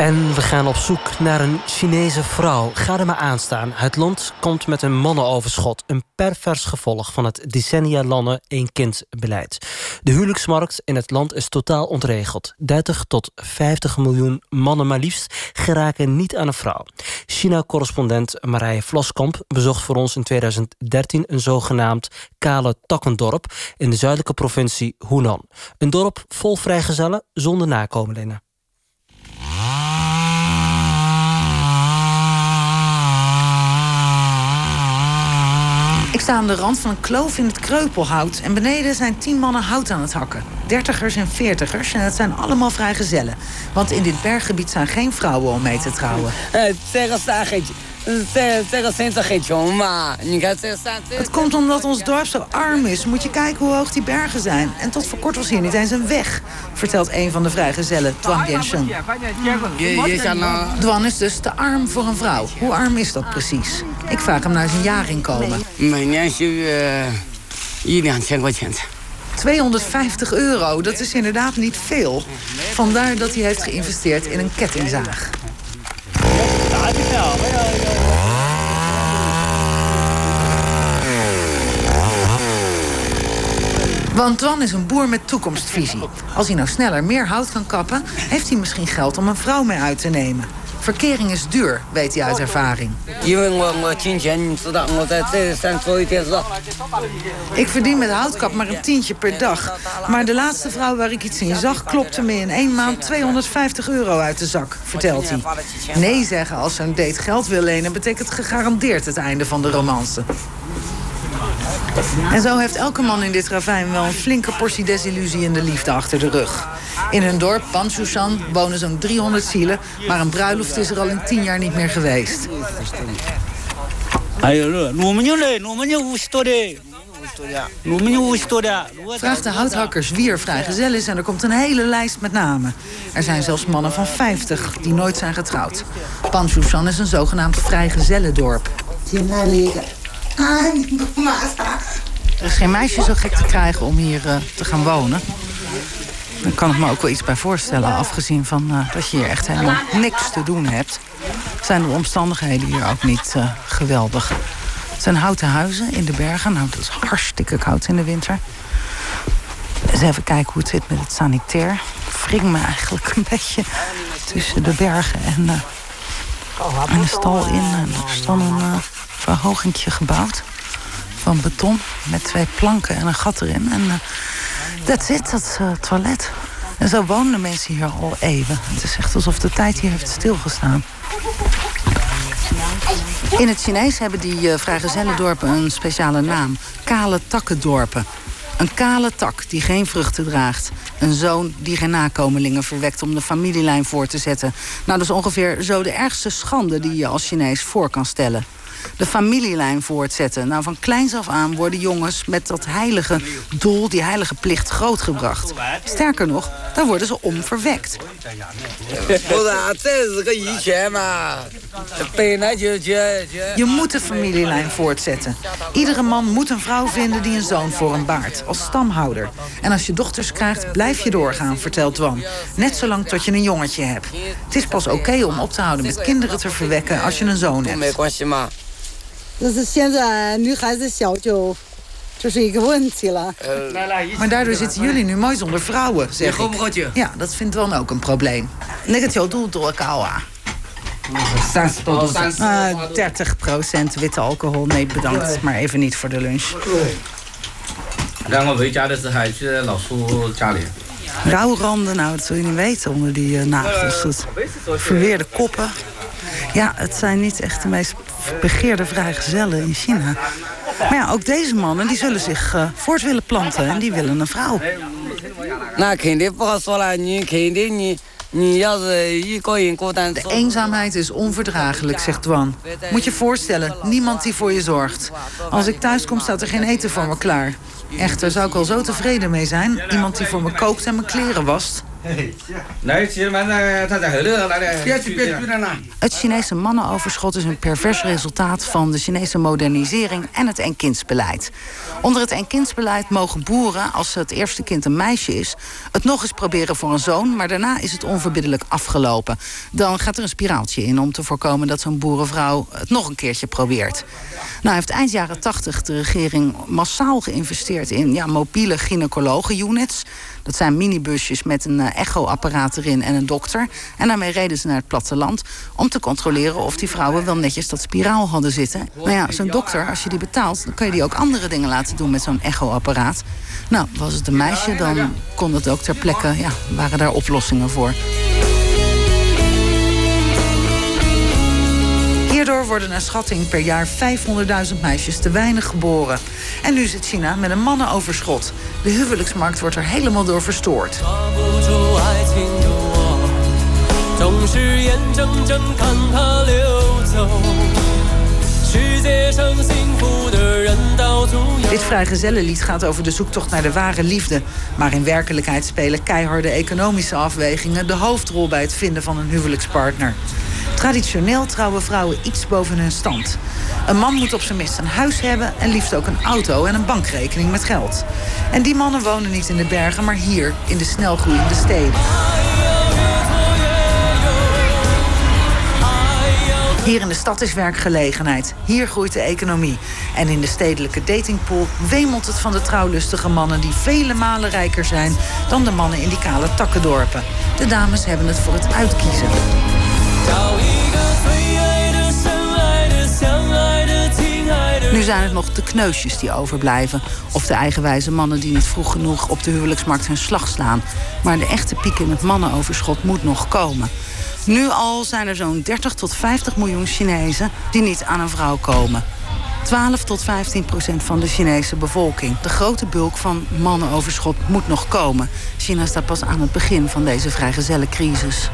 En we gaan op zoek naar een Chinese vrouw. Ga er maar aan staan. Het land komt met een mannenoverschot. Een pervers gevolg van het decennia lange één-kind-beleid. De huwelijksmarkt in het land is totaal ontregeld. 30 tot 50 miljoen mannen maar liefst geraken niet aan een vrouw. China-correspondent Marije Vlaskamp bezocht voor ons in 2013... een zogenaamd kale takkendorp in de zuidelijke provincie Hunan. Een dorp vol vrijgezellen zonder nakomelingen. Ik sta aan de rand van een kloof in het kreupelhout. En beneden zijn tien mannen hout aan het hakken. Dertigers en veertigers. En het zijn allemaal vrijgezellen. Want in dit berggebied zijn geen vrouwen om mee te trouwen. Het komt omdat ons dorp zo arm is. Moet je kijken hoe hoog die bergen zijn. En tot voor kort was hier niet eens een weg, vertelt een van de vrijgezellen, Duan Genshen. Duan is dus te arm voor een vrouw. Hoe arm is dat precies? Ik vraag hem naar zijn jaarinkomen. 250 euro, dat is inderdaad niet veel. Vandaar dat hij heeft geïnvesteerd in een kettingzaag. Want Twan is een boer met toekomstvisie. Als hij nou sneller meer hout kan kappen... heeft hij misschien geld om een vrouw mee uit te nemen. Verkering is duur, weet hij uit ervaring. Ik verdien met houtkap maar een tientje per dag. Maar de laatste vrouw waar ik iets in zag... klopte me in één maand 250 euro uit de zak, vertelt hij. Nee zeggen als zo'n date geld wil lenen... betekent gegarandeerd het einde van de romance. En zo heeft elke man in dit ravijn wel een flinke portie desillusie in de liefde achter de rug. In hun dorp, Panchushan, wonen zo'n 300 zielen... maar een bruiloft is er al in 10 jaar niet meer geweest. Vraag de houthakkers wie er vrijgezel is en er komt een hele lijst met namen. Er zijn zelfs mannen van 50 die nooit zijn getrouwd. Panjushan is een zogenaamd vrijgezellendorp. Er is geen meisje zo gek te krijgen om hier eh, te gaan wonen. Daar kan ik me ook wel iets bij voorstellen. Afgezien van eh, dat je hier echt helemaal niks te doen hebt. Zijn de omstandigheden hier ook niet eh, geweldig. Het zijn houten huizen in de bergen. Nou, dat is hartstikke koud in de winter. Eens even kijken hoe het zit met het sanitair. Wring me eigenlijk een beetje tussen de bergen en, de stal in. En er is verhogingje gebouwd van beton met twee planken en een gat erin. En it, dat is het toilet. En zo wonen mensen hier al eeuwen. Het is echt alsof de tijd hier heeft stilgestaan. In het Chinees hebben die uh, vrijgezellendorpen een speciale naam. Kale takkendorpen. Een kale tak die geen vruchten draagt. Een zoon die geen nakomelingen verwekt om de familielijn voor te zetten. Nou, dat is ongeveer zo de ergste schande die je als Chinees voor kan stellen de familielijn voortzetten. Nou, van kleins af aan worden jongens met dat heilige doel, die heilige plicht grootgebracht. Sterker nog, daar worden ze om verwekt. Je moet de familielijn voortzetten. Iedere man moet een vrouw vinden die een zoon voor hem baart, als stamhouder. En als je dochters krijgt, blijf je doorgaan, vertelt Wan. Net zolang tot je een jongetje hebt. Het is pas oké om op te houden met kinderen te verwekken als je een zoon hebt. 就是现在女孩子小就就是一个问题了。 Maar daardoor zitten jullie nu mooi zonder vrouwen, zeg ik. Ja, dat vindt Wan ook een probleem. Negatief doel door elkaar. Uh, 30% witte alcohol. Nee, bedankt. Maar even niet voor de lunch. 然后回家的时候还去老叔家里。 Rouwranden, nou, dat zul je niet weten onder die uh, nagels. Het verweerde koppen. Ja, het zijn niet echt de meest begeerde vrijgezellen in China. Maar ja, ook deze mannen die zullen zich eh, voort willen planten en die willen een vrouw. De eenzaamheid is onverdraaglijk, zegt Duan. Moet je voorstellen, niemand die voor je zorgt. Als ik thuis kom, staat er geen eten voor me klaar. Echter zou ik al zo tevreden mee zijn. Iemand die voor me kookt en mijn kleren wast. Het Chinese mannenoverschot is een pervers resultaat van de Chinese modernisering en het eenkindsbeleid. Onder het eenkindsbeleid mogen boeren, als het eerste kind een meisje is, het nog eens proberen voor een zoon, maar daarna is het onverbiddelijk afgelopen. Dan gaat er een spiraaltje in om te voorkomen dat zo'n boerenvrouw het nog een keertje probeert. Nou heeft eind jaren 80 de regering massaal geïnvesteerd in ja, mobiele gynaecologen-units. Dat zijn minibusjes met een echoapparaat erin en een dokter. En daarmee reden ze naar het platteland om te controleren of die vrouwen wel netjes dat spiraal hadden zitten. Nou ja, zo'n dokter, als je die betaalt, dan kun je die ook andere dingen laten doen met zo'n echoapparaat. Nou, was het een meisje, dan kon het ook ter plekke, ja, waren daar oplossingen voor. Worden naar schatting per jaar 500.000 meisjes te weinig geboren. En nu zit China met een mannenoverschot. De huwelijksmarkt wordt er helemaal door verstoord. Dit vrijgezellenlied gaat over de zoektocht naar de ware liefde. Maar in werkelijkheid spelen keiharde economische afwegingen... de hoofdrol bij het vinden van een huwelijkspartner. Traditioneel trouwen vrouwen iets boven hun stand. Een man moet op zijn minst een huis hebben... en liefst ook een auto en een bankrekening met geld. En die mannen wonen niet in de bergen, maar hier, in de snelgroeiende steden. Hier in de stad is werkgelegenheid. Hier groeit de economie. En in de stedelijke datingpool wemelt het van de trouwlustige mannen... die vele malen rijker zijn dan de mannen in die kale takkendorpen. De dames hebben het voor het uitkiezen. Nu zijn het nog de kneusjes die overblijven. Of de eigenwijze mannen die niet vroeg genoeg op de huwelijksmarkt hun slag slaan. Maar de echte piek in het mannenoverschot moet nog komen. Nu al zijn er zo'n 30 tot 50 miljoen Chinezen die niet aan een vrouw komen. 12 tot 15 procent van de Chinese bevolking. De grote bulk van mannenoverschot moet nog komen. China staat pas aan het begin van deze vrijgezellencrisis.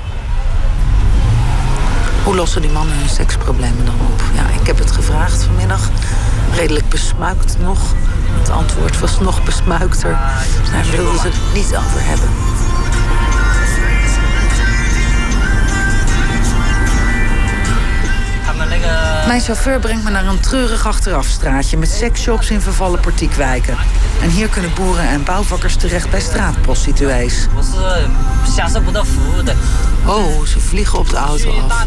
Hoe lossen die mannen hun seksproblemen dan op? Ja, ik heb het gevraagd vanmiddag. Redelijk besmuikt nog. Het antwoord was nog besmuikter. Daar wilden ze het niet over hebben. Mijn chauffeur brengt me naar een treurig achterafstraatje... met seksshops in vervallen portiekwijken. En hier kunnen boeren en bouwvakkers terecht bij straatprostituees. Oh, ze vliegen op de auto af.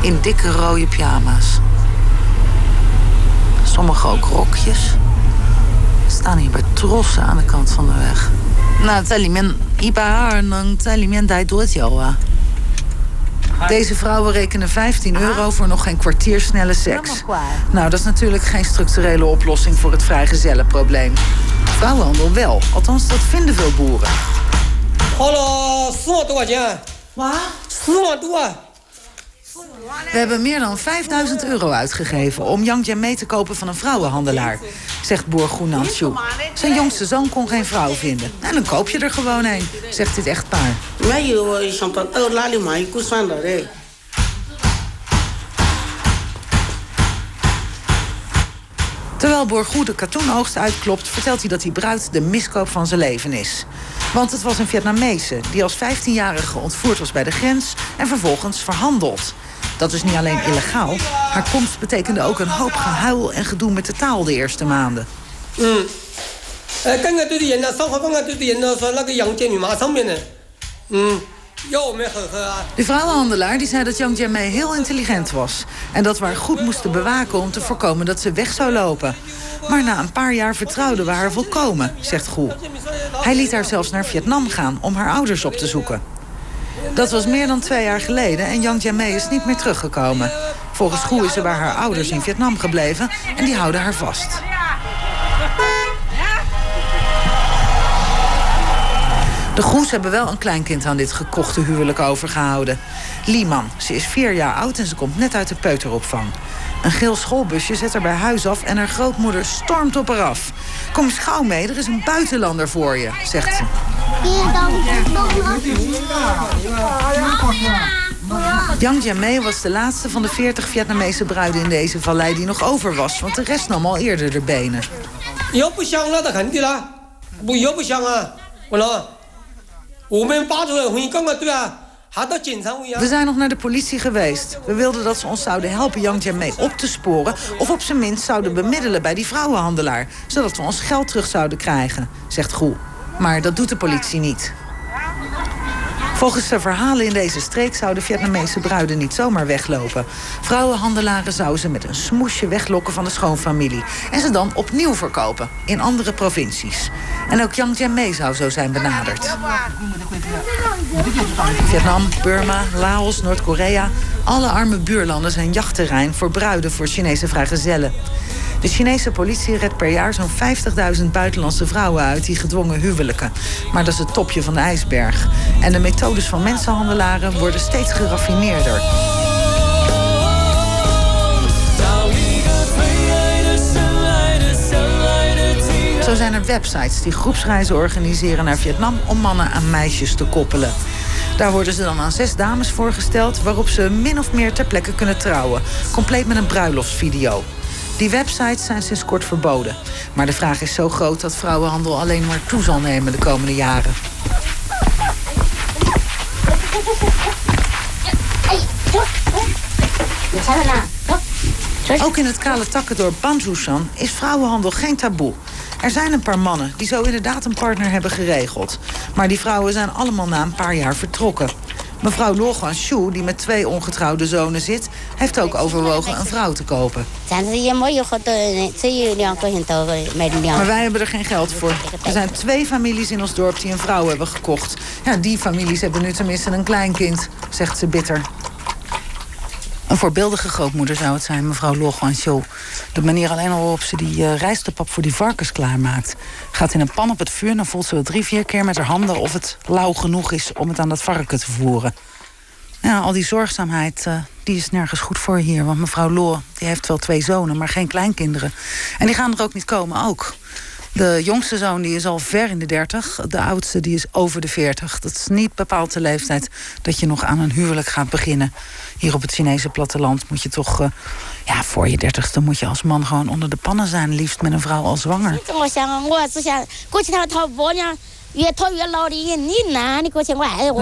In dikke rode pyjama's. Sommigen ook rokjes. Staan hier bij trossen aan de kant van de weg. Nou, Deze vrouwen rekenen 15 euro voor nog geen kwartier snelle seks. Nou, dat is natuurlijk geen structurele oplossing voor het vrijgezellenprobleem. Vrouwenhandel wel, althans dat vinden veel boeren. Hallo, we hebben meer dan 5000 euro uitgegeven om Yang Jian mee te kopen van een vrouwenhandelaar, zegt boer Goenansjoe. Zijn jongste zoon kon geen vrouw vinden. En dan koop je er gewoon een, zegt dit echtpaar. Terwijl boer Goe de katoenoogst uitklopt, vertelt hij dat die bruid de miskoop van zijn leven is. Want het was een Vietnamese die als 15-jarige ontvoerd was bij de grens en vervolgens verhandeld. Dat is niet alleen illegaal, haar komst betekende ook een hoop gehuil en gedoe met de taal de eerste maanden. 嗯，呃，eh, De vrouwenhandelaar die zei dat Yang Jianmei heel intelligent was. En dat we haar goed moesten bewaken om te voorkomen dat ze weg zou lopen. Maar na een paar jaar vertrouwden we haar volkomen, zegt Goel. Hij liet haar zelfs naar Vietnam gaan om haar ouders op te zoeken. Dat was meer dan twee jaar geleden en Yang Jianmei is niet meer teruggekomen. Volgens Goel is ze bij haar ouders in Vietnam gebleven en die houden haar vast. De Goes hebben wel een kleinkind aan dit gekochte huwelijk overgehouden. Lieman. Ze is vier jaar oud en ze komt net uit de peuteropvang. Een geel schoolbusje zet haar bij huis af en haar grootmoeder stormt op haar af. Kom eens gauw mee, er is een buitenlander voor je, zegt ze. Yang Jianmei was de laatste van de 40 Vietnamese bruiden in deze vallei die nog over was, want de rest nam al eerder de benen. We。zijn nog naar de politie geweest. We wilden dat ze ons zouden helpen Yang Jianmei op te sporen... of op zijn minst zouden bemiddelen bij die vrouwenhandelaar... zodat we ons geld terug zouden krijgen, zegt Goe. Maar dat doet de politie niet. Volgens de verhalen in deze streek zouden Vietnamese bruiden niet zomaar weglopen. Vrouwenhandelaren zouden ze met een smoesje weglokken van de schoonfamilie. En ze dan opnieuw verkopen in andere provincies. En ook Yang Jianmei zou zo zijn benaderd. Vietnam, Burma, Laos, Noord-Korea. Alle arme buurlanden zijn jachtterrein voor bruiden voor Chinese vrijgezellen. De Chinese politie redt per jaar zo'n 50.000 buitenlandse vrouwen uit die gedwongen huwelijken. Maar dat is het topje van de ijsberg. En de methodes van mensenhandelaren worden steeds geraffineerder. Zo zijn er websites die groepsreizen organiseren naar Vietnam om mannen aan meisjes te koppelen. Daar worden ze dan aan zes dames voorgesteld waarop ze min of meer ter plekke kunnen trouwen. Compleet met een bruiloftsvideo. Die websites zijn sinds kort verboden. Maar de vraag is zo groot dat vrouwenhandel alleen maar toe zal nemen de komende jaren. Ook in het kale takkendorp Banjushan is vrouwenhandel geen taboe. Er zijn een paar mannen die zo inderdaad een partner hebben geregeld. Maar die vrouwen zijn allemaal na een paar jaar vertrokken. Mevrouw Lorgan Shu, die met twee ongetrouwde zonen zit... heeft ook overwogen een vrouw te kopen. Maar wij hebben er geen geld voor. Er zijn twee families in ons dorp die een vrouw hebben gekocht. Ja, die families hebben nu tenminste een kleinkind, zegt ze bitter. Een voorbeeldige grootmoeder zou het zijn, mevrouw Lo Guanxiu. De manier alleen al waarop ze die uh, rijstepap voor die varkens klaarmaakt. Gaat in een pan op het vuur, dan voelt ze wel drie, vier keer met haar handen... of het lauw genoeg is om het aan dat varken te voeren. Ja, al die zorgzaamheid, uh, die is nergens goed voor hier. Want mevrouw Lo, die heeft wel twee zonen, maar geen kleinkinderen. En die gaan er ook niet komen, ook. De jongste zoon die is al ver in de 30. De oudste die is over de 40. Dat is niet bepaald de leeftijd dat je nog aan een huwelijk gaat beginnen. Hier op het Chinese platteland moet je toch... Uh, ja, voor je dertigste moet je als man gewoon onder de pannen zijn. Liefst met een vrouw al zwanger.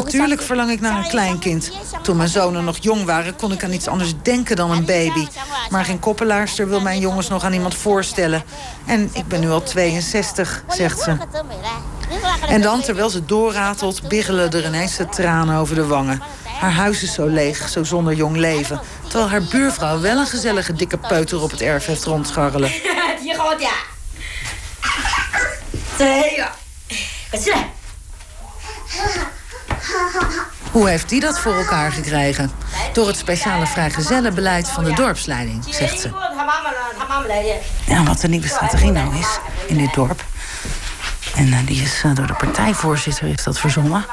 Natuurlijk verlang ik naar een kleinkind. Toen mijn zonen nog jong waren, kon ik aan iets anders denken dan een baby. Maar geen koppelaarster wil mijn jongens nog aan iemand voorstellen. En ik ben nu al 62, zegt ze. En dan, terwijl ze doorratelt, biggelen er ineens de tranen over de wangen. Haar huis is zo leeg, zo zonder jong leven. Terwijl haar buurvrouw wel een gezellige dikke peuter op het erf heeft rondscharrelen. Hoe heeft die dat voor elkaar gekregen? Door het speciale vrijgezellenbeleid van de dorpsleiding, zegt ze. Ja, wat de nieuwe strategie nou is in dit dorp... en eh, die is eh, door de partijvoorzitter is dat verzonnen...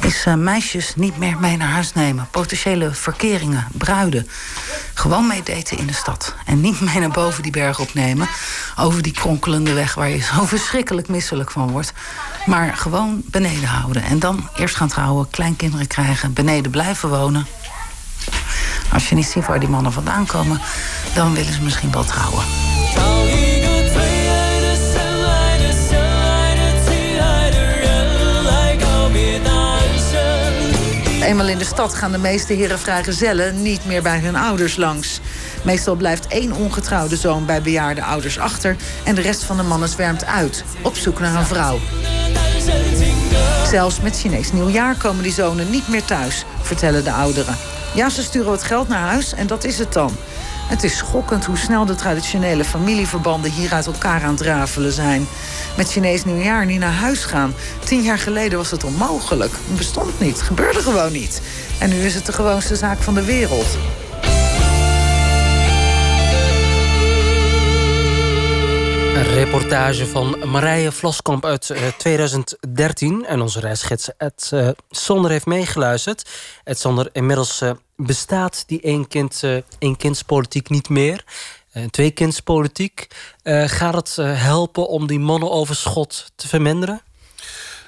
is uh, meisjes niet meer mee naar huis nemen. Potentiële verkeringen, bruiden. Gewoon meedaten in de stad. En niet mee naar boven die berg opnemen. Over die kronkelende weg waar je zo verschrikkelijk misselijk van wordt. Maar gewoon beneden houden. En dan eerst gaan trouwen, kleinkinderen krijgen, beneden blijven wonen. Als je niet ziet waar die mannen vandaan komen, dan willen ze misschien wel trouwen. Eenmaal in de stad gaan de meeste heren vrijgezellen niet meer bij hun ouders langs. Meestal blijft één ongetrouwde zoon bij bejaarde ouders achter... en de rest van de mannen zwermt uit, op zoek naar een vrouw. Zelfs met Chinees nieuwjaar komen die zonen niet meer thuis, vertellen de ouderen. Ja, ze sturen wat geld naar huis en dat is het dan. Het is schokkend hoe snel de traditionele familieverbanden hier uit elkaar aan het rafelen zijn. Met Chinees nieuwjaar niet naar huis gaan. Tien jaar geleden was het onmogelijk. Het bestond niet, gebeurde gewoon niet. En nu is het de gewoonste zaak van de wereld. Een reportage van Marije Vlaskamp uit 2013. En onze reisgids Ed Sonder heeft meegeluisterd. Ed Sonder, inmiddels uh, bestaat die één kindspolitiek niet meer. Tweekindspolitiek. gaat het helpen om die mannenoverschot te verminderen?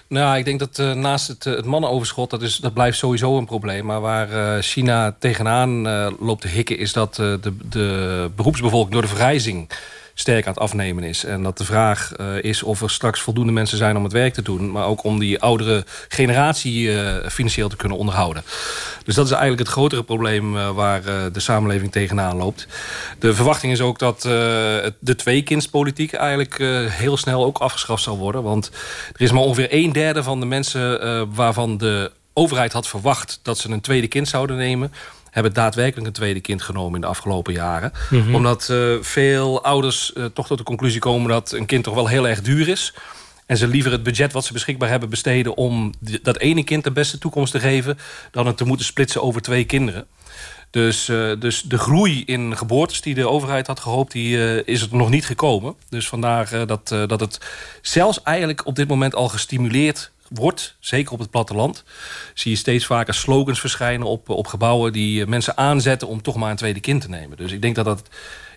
Nou, ik denk dat naast het, het mannenoverschot, dat, is, dat blijft sowieso een probleem. Maar waar China tegenaan loopt te hikken, is dat de, de beroepsbevolking door de vergrijzing sterk aan het afnemen is. En dat de vraag uh, is of er straks voldoende mensen zijn om het werk te doen... maar ook om die oudere generatie uh, financieel te kunnen onderhouden. Dus dat is eigenlijk het grotere probleem uh, waar de samenleving tegenaan loopt. De verwachting is ook dat de tweekindspolitiek eigenlijk heel snel ook afgeschaft zal worden. Want er is maar ongeveer een derde van de mensen waarvan de overheid had verwacht... dat ze een tweede kind zouden nemen hebben daadwerkelijk een tweede kind genomen in de afgelopen jaren. Mm -hmm. Omdat uh, veel ouders uh, toch tot de conclusie komen dat een kind toch wel heel erg duur is. En ze liever het budget wat ze beschikbaar hebben besteden om dat ene kind de beste toekomst te geven, dan het te moeten splitsen over twee kinderen. Dus, uh, dus de groei in geboortes die de overheid had gehoopt, die is er nog niet gekomen. Dus vandaar dat, dat het zelfs eigenlijk op dit moment al gestimuleerd wordt, zeker op het platteland, zie je steeds vaker slogans verschijnen op, op gebouwen die mensen aanzetten om toch maar een tweede kind te nemen. Dus ik denk dat dat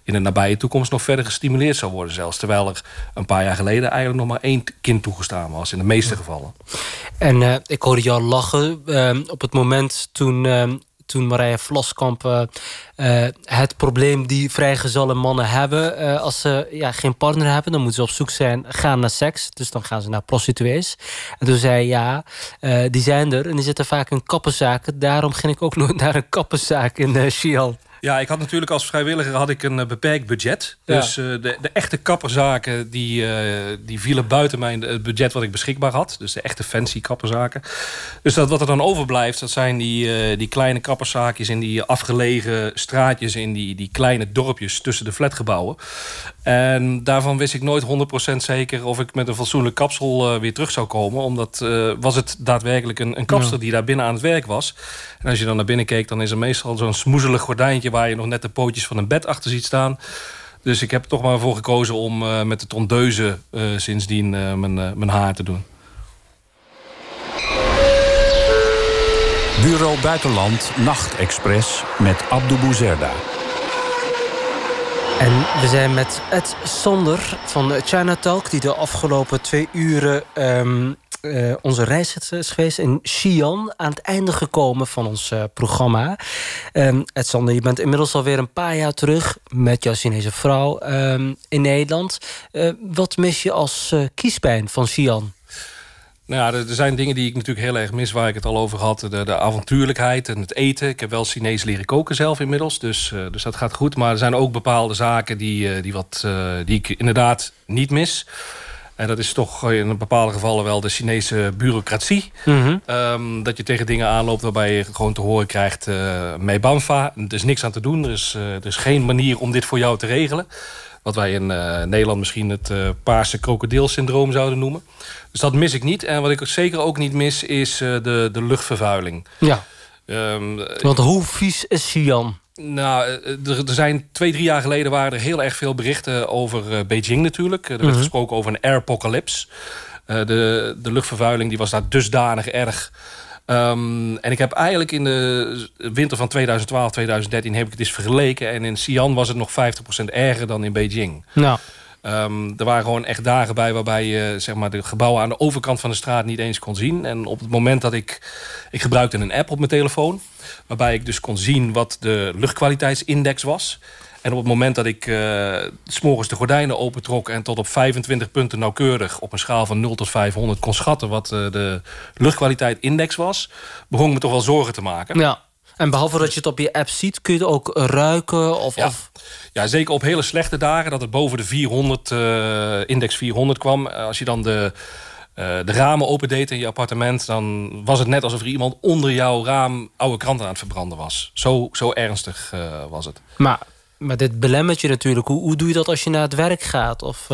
in de nabije toekomst nog verder gestimuleerd zou worden zelfs. Terwijl er een paar jaar geleden eigenlijk nog maar één kind toegestaan was, in de meeste gevallen. En uh, ik hoorde jou lachen uh, op het moment toen... Toen Marije Vlaskamp uh, uh, het probleem die vrijgezelle mannen hebben... Uh, als ze ja, geen partner hebben, dan moeten ze op zoek zijn... gaan naar seks, dus dan gaan ze naar prostituees. En toen zei ja, die zijn er en die zitten vaak in kappenzaken. Daarom ging ik ook nooit naar een kappenzaak in uh, Xi'an. Ja, ik had natuurlijk als vrijwilliger had ik een uh, beperkt budget. Ja. Dus uh, de, de, echte kapperzaken die, uh, die vielen buiten mijn het budget wat ik beschikbaar had. Dus de echte fancy kapperzaken. Dus dat, wat er dan overblijft, dat zijn die, die kleine kapperszaakjes... in die afgelegen straatjes, in die, die kleine dorpjes tussen de flatgebouwen. En daarvan wist ik nooit 100% zeker of ik met een fatsoenlijk kapsel weer terug zou komen. Omdat was het daadwerkelijk een, een kapster ja. die daar binnen aan het werk was. En als je dan naar binnen keek, dan is er meestal zo'n smoezelig gordijntje waar je nog net de pootjes van een bed achter ziet staan. Dus ik heb er toch maar voor gekozen om uh, met de tondeuze uh, sindsdien uh, mijn, mijn haar te doen. Bureau Buitenland Nachtexpress met Abdou Bouzerda. En we zijn met Ed Sander van China Talk... die de afgelopen twee uren ehm, eh, onze reis is geweest in Xi'an. Aan het einde gekomen van ons eh, programma. Ehm Sander, je bent inmiddels alweer een paar jaar terug... met jouw Chinese vrouw ehm, in Nederland. Eh, wat mis je als kiespijn van Xi'an? Nou er, zijn dingen die ik natuurlijk heel erg mis, waar ik het al over had. De, de avontuurlijkheid en het eten. Ik heb wel Chinees leren koken zelf inmiddels, dus, dus dat gaat goed. Maar er zijn ook bepaalde zaken die, die, wat, die ik inderdaad niet mis. En dat is toch in bepaalde gevallen wel de Chinese bureaucratie. Ehm, dat je tegen dingen aanloopt waarbij je gewoon te horen krijgt... eh mee banfa, er is niks aan te doen. Er is, eh, er is geen manier om dit voor jou te regelen. Wat wij in eh, Nederland misschien het eh, paarse krokodilsyndroom zouden noemen. Dus dat mis ik niet. En wat ik ook zeker ook niet mis is de, de luchtvervuiling. Ja. Ehm, Want hoe vies is Xi'an? Nou, eh, er, er zijn twee, drie jaar geleden waren er heel erg veel berichten over eh, Beijing natuurlijk. Er werd Mhm. gesproken over een airpocalypse. Eh, de, de luchtvervuiling die was daar dusdanig erg. Ehm, en ik heb eigenlijk in de winter van 2012, 2013 heb ik het eens vergeleken. En in Xi'an was het nog 50% erger dan in Beijing. Nou, Ehm, er waren gewoon echt dagen bij waarbij je zeg maar, de gebouwen aan de overkant van de straat niet eens kon zien. En op het moment dat ik. Ik gebruikte een app op mijn telefoon. Waarbij ik dus kon zien wat de luchtkwaliteitsindex was. En op het moment dat ik eh, s s'morgens de gordijnen opentrok... en tot op 25 punten nauwkeurig op een schaal van 0 tot 500 kon schatten... wat eh, de luchtkwaliteitindex was... begon ik me toch wel zorgen te maken. ja. En behalve dat je het op je app ziet, kun je het ook ruiken? Of, Ja. of... Ja, zeker op hele slechte dagen dat het boven de 400, eh, index 400 kwam. Eh, Als je dan de, eh, de ramen opendeed in je appartement... dan was het net alsof er iemand onder jouw raam oude kranten aan het verbranden was. Zo, zo ernstig was het. Maar, maar dit belemmert je natuurlijk. Hoe, hoe doe je dat als je naar het werk gaat? Of,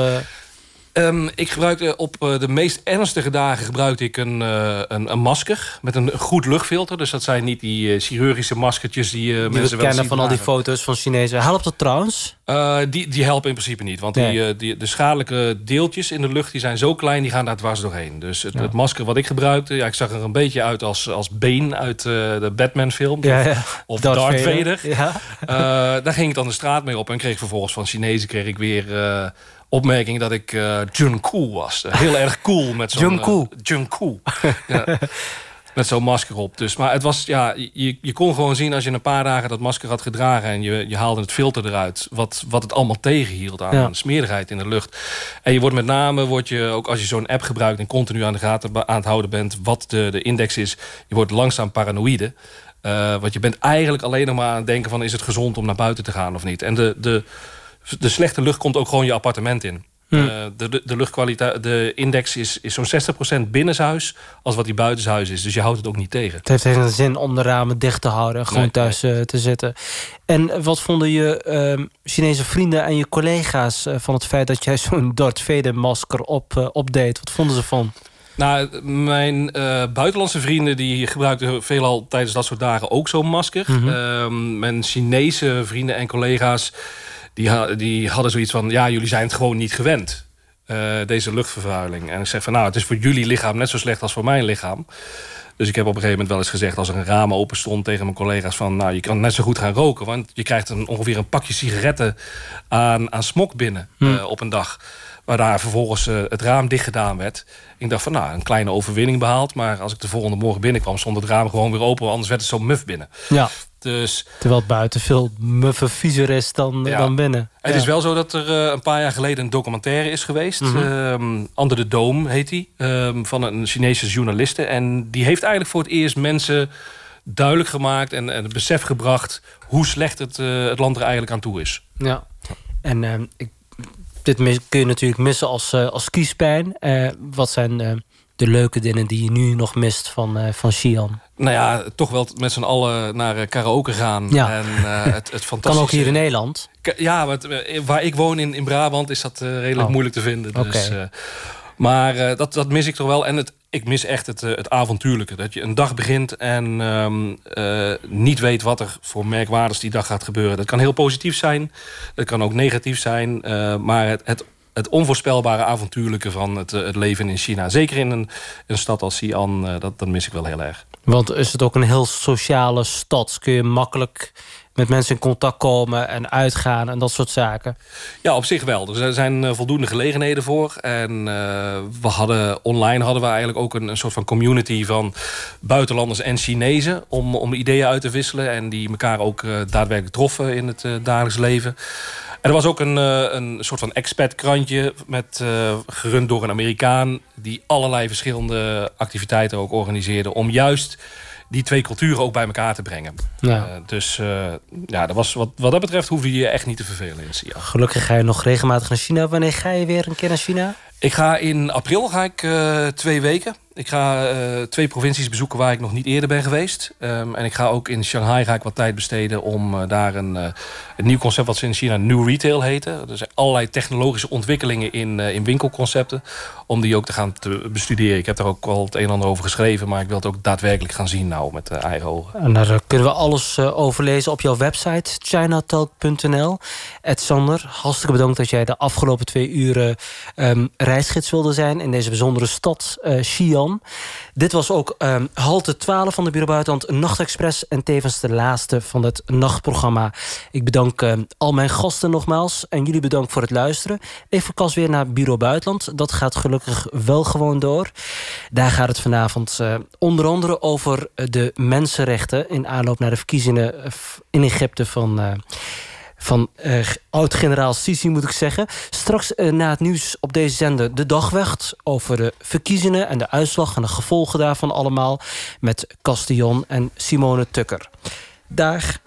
eh, Ehm, ik gebruikte op eh, de meest ernstige dagen gebruikte ik een, eh, een, een masker met een goed luchtfilter. Dus dat zijn niet die eh, chirurgische maskertjes die, eh die mensen we wel kennen van al die foto's van Chinezen. Helpt dat trouwens? Die, die helpen in principe niet. Want Nee. die, die, de schadelijke deeltjes in de lucht die zijn zo klein, die gaan daar dwars doorheen. Dus het, Ja. het masker wat ik gebruikte, ja, ik zag er een beetje uit als, als Bane uit de Batman-film. Ja, of ja. of Darth Darth, Vader. Vader. Ja. Daar ging ik dan de straat mee op en kreeg vervolgens van Chinezen kreeg ik weer opmerking dat ik eh Jun Cool was. Heel erg cool met zo'n... Jun Cool. eh, Jun Cool. ja. Met zo'n masker op. Dus, maar het was, ja, je, je kon gewoon zien als je een paar dagen dat masker had gedragen... en je, je haalde het filter eruit, wat, wat het allemaal tegenhield aan Ja. smerigheid in de lucht. En je wordt met name, word je, ook als je zo'n app gebruikt... en continu aan de gaten aan het houden bent wat de, de index is... je wordt langzaam paranoïde. Eh, want je bent eigenlijk alleen nog maar aan het denken van... is het gezond om naar buiten te gaan of niet? En de, de, de slechte lucht komt ook gewoon je appartement in. Hm. Eh, de, de, de luchtkwaliteit, de index is, is zo'n 60% binnenshuis... als wat die buitenshuis is. Dus je houdt het ook niet tegen. Het heeft geen zin om de ramen dicht te houden en gewoon Nee, thuis eh, te zitten. En wat vonden je ehm, Chinese vrienden en je collega's eh, van het feit dat jij zo'n Darth Vader masker op, opdeed? Wat vonden ze van? Nou, mijn buitenlandse vrienden die gebruikten veelal tijdens dat soort dagen ook zo'n masker. Mhm. Ehm, mijn Chinese vrienden en collega's die, ha- die hadden zoiets van... ja, jullie zijn het gewoon niet gewend, eh, deze luchtvervuiling. En ik zeg van, nou, het is voor jullie lichaam net zo slecht als voor mijn lichaam. Dus ik heb op een gegeven moment wel eens gezegd... als er een raam open stond tegen mijn collega's van... nou, je kan net zo goed gaan roken... want je krijgt een, ongeveer een pakje sigaretten aan, aan smok binnen Hmm. eh, op een dag. Waar daar vervolgens eh, het raam dicht gedaan werd. Ik dacht van, nou, een kleine overwinning behaald... maar als ik de volgende morgen binnenkwam... stond het raam gewoon weer open... anders werd het zo muf binnen. Ja. Dus Terwijl het buiten veel muffe viezer is dan, Ja. dan binnen. het Ja. is wel zo dat er eh, een paar jaar geleden een documentaire is geweest. Mhm. Ehm, Under the Dome heet die. ehm, van een Chinese journaliste. En die heeft eigenlijk voor het eerst mensen duidelijk gemaakt... en, en het besef gebracht hoe slecht het, eh, het land er eigenlijk aan toe is. Ja. En ehm, ik, dit kun je natuurlijk missen als, eh, als kiespijn. Eh, wat zijn eh, de leuke dingen die je nu nog mist van, eh van Xi'an? Nou ja, toch wel met z'n allen naar karaoke gaan. Ja. En het, het fantastische... Kan ook hier in Nederland. Ja, maar het, waar ik woon in, in Brabant is dat eh, redelijk Oh. moeilijk te vinden. Dus, maar dat, dat mis ik toch wel. En het, ik mis echt het, eh, het avontuurlijke. Dat je een dag begint en ehm, eh, niet weet wat er voor merkwaardigs die dag gaat gebeuren. Dat kan heel positief zijn. Dat kan ook negatief zijn. eh, maar het, het, het onvoorspelbare avontuurlijke van het, het leven in China. Zeker in een, een stad als Xi'an, dat, dat mis ik wel heel erg. Want is het ook een heel sociale stad? Kun je makkelijk met mensen in contact komen en uitgaan en dat soort zaken? Ja, op zich wel. Er zijn eh, voldoende gelegenheden voor. En uh, we hadden online hadden we eigenlijk ook een, een, soort van community van buitenlanders en Chinezen om, om ideeën uit te wisselen en die elkaar ook uh, daadwerkelijk troffen in het dagelijks leven. En er was ook een, een soort van expat-krantje... Met, gerund door een Amerikaan... die allerlei verschillende activiteiten ook organiseerde... om juist die twee culturen ook bij elkaar te brengen. Ja. Uh, dus uh, ja, dat was, wat, wat dat betreft hoefde je je echt niet te vervelen in Sia. Gelukkig ga je nog regelmatig naar China. Wanneer ga je weer een keer naar China? Ik ga in april ga ik, uh, twee weken. Ik ga uh, twee provincies bezoeken waar ik nog niet eerder ben geweest. Um, en ik ga ook in Shanghai ga ik wat tijd besteden om uh, daar een, uh, een nieuw concept wat ze in China New Retail heten. Er zijn allerlei technologische ontwikkelingen in, in winkelconcepten. Om die ook te gaan bestuderen. Ik heb daar ook al het een en ander over geschreven. Maar ik wil het ook daadwerkelijk gaan zien nou met eigen ogen. En daar kunnen we alles over lezen op jouw website chinatalk.nl. Ed Sander, hartstikke bedankt dat jij de afgelopen twee uren um, reisgids wilde zijn. In deze bijzondere stad Xi'an. Dit was ook um, halte 12 van de Bureau Buitenland Nachtexpress... en tevens de laatste van het nachtprogramma. Ik bedank uh, al mijn gasten nogmaals en jullie bedankt voor het luisteren. Even kas weer naar Bureau Buitenland. Dat gaat gelukkig wel gewoon door. Daar gaat het vanavond uh, onder andere over de mensenrechten... in aanloop naar de verkiezingen in Egypte van... Uh, van uh, oud-generaal Sisi, moet ik zeggen. Straks uh, na het nieuws op deze zender de dagwacht... over de verkiezingen en de uitslag en de gevolgen daarvan allemaal... met Castillon en Simone Tukker. Dag.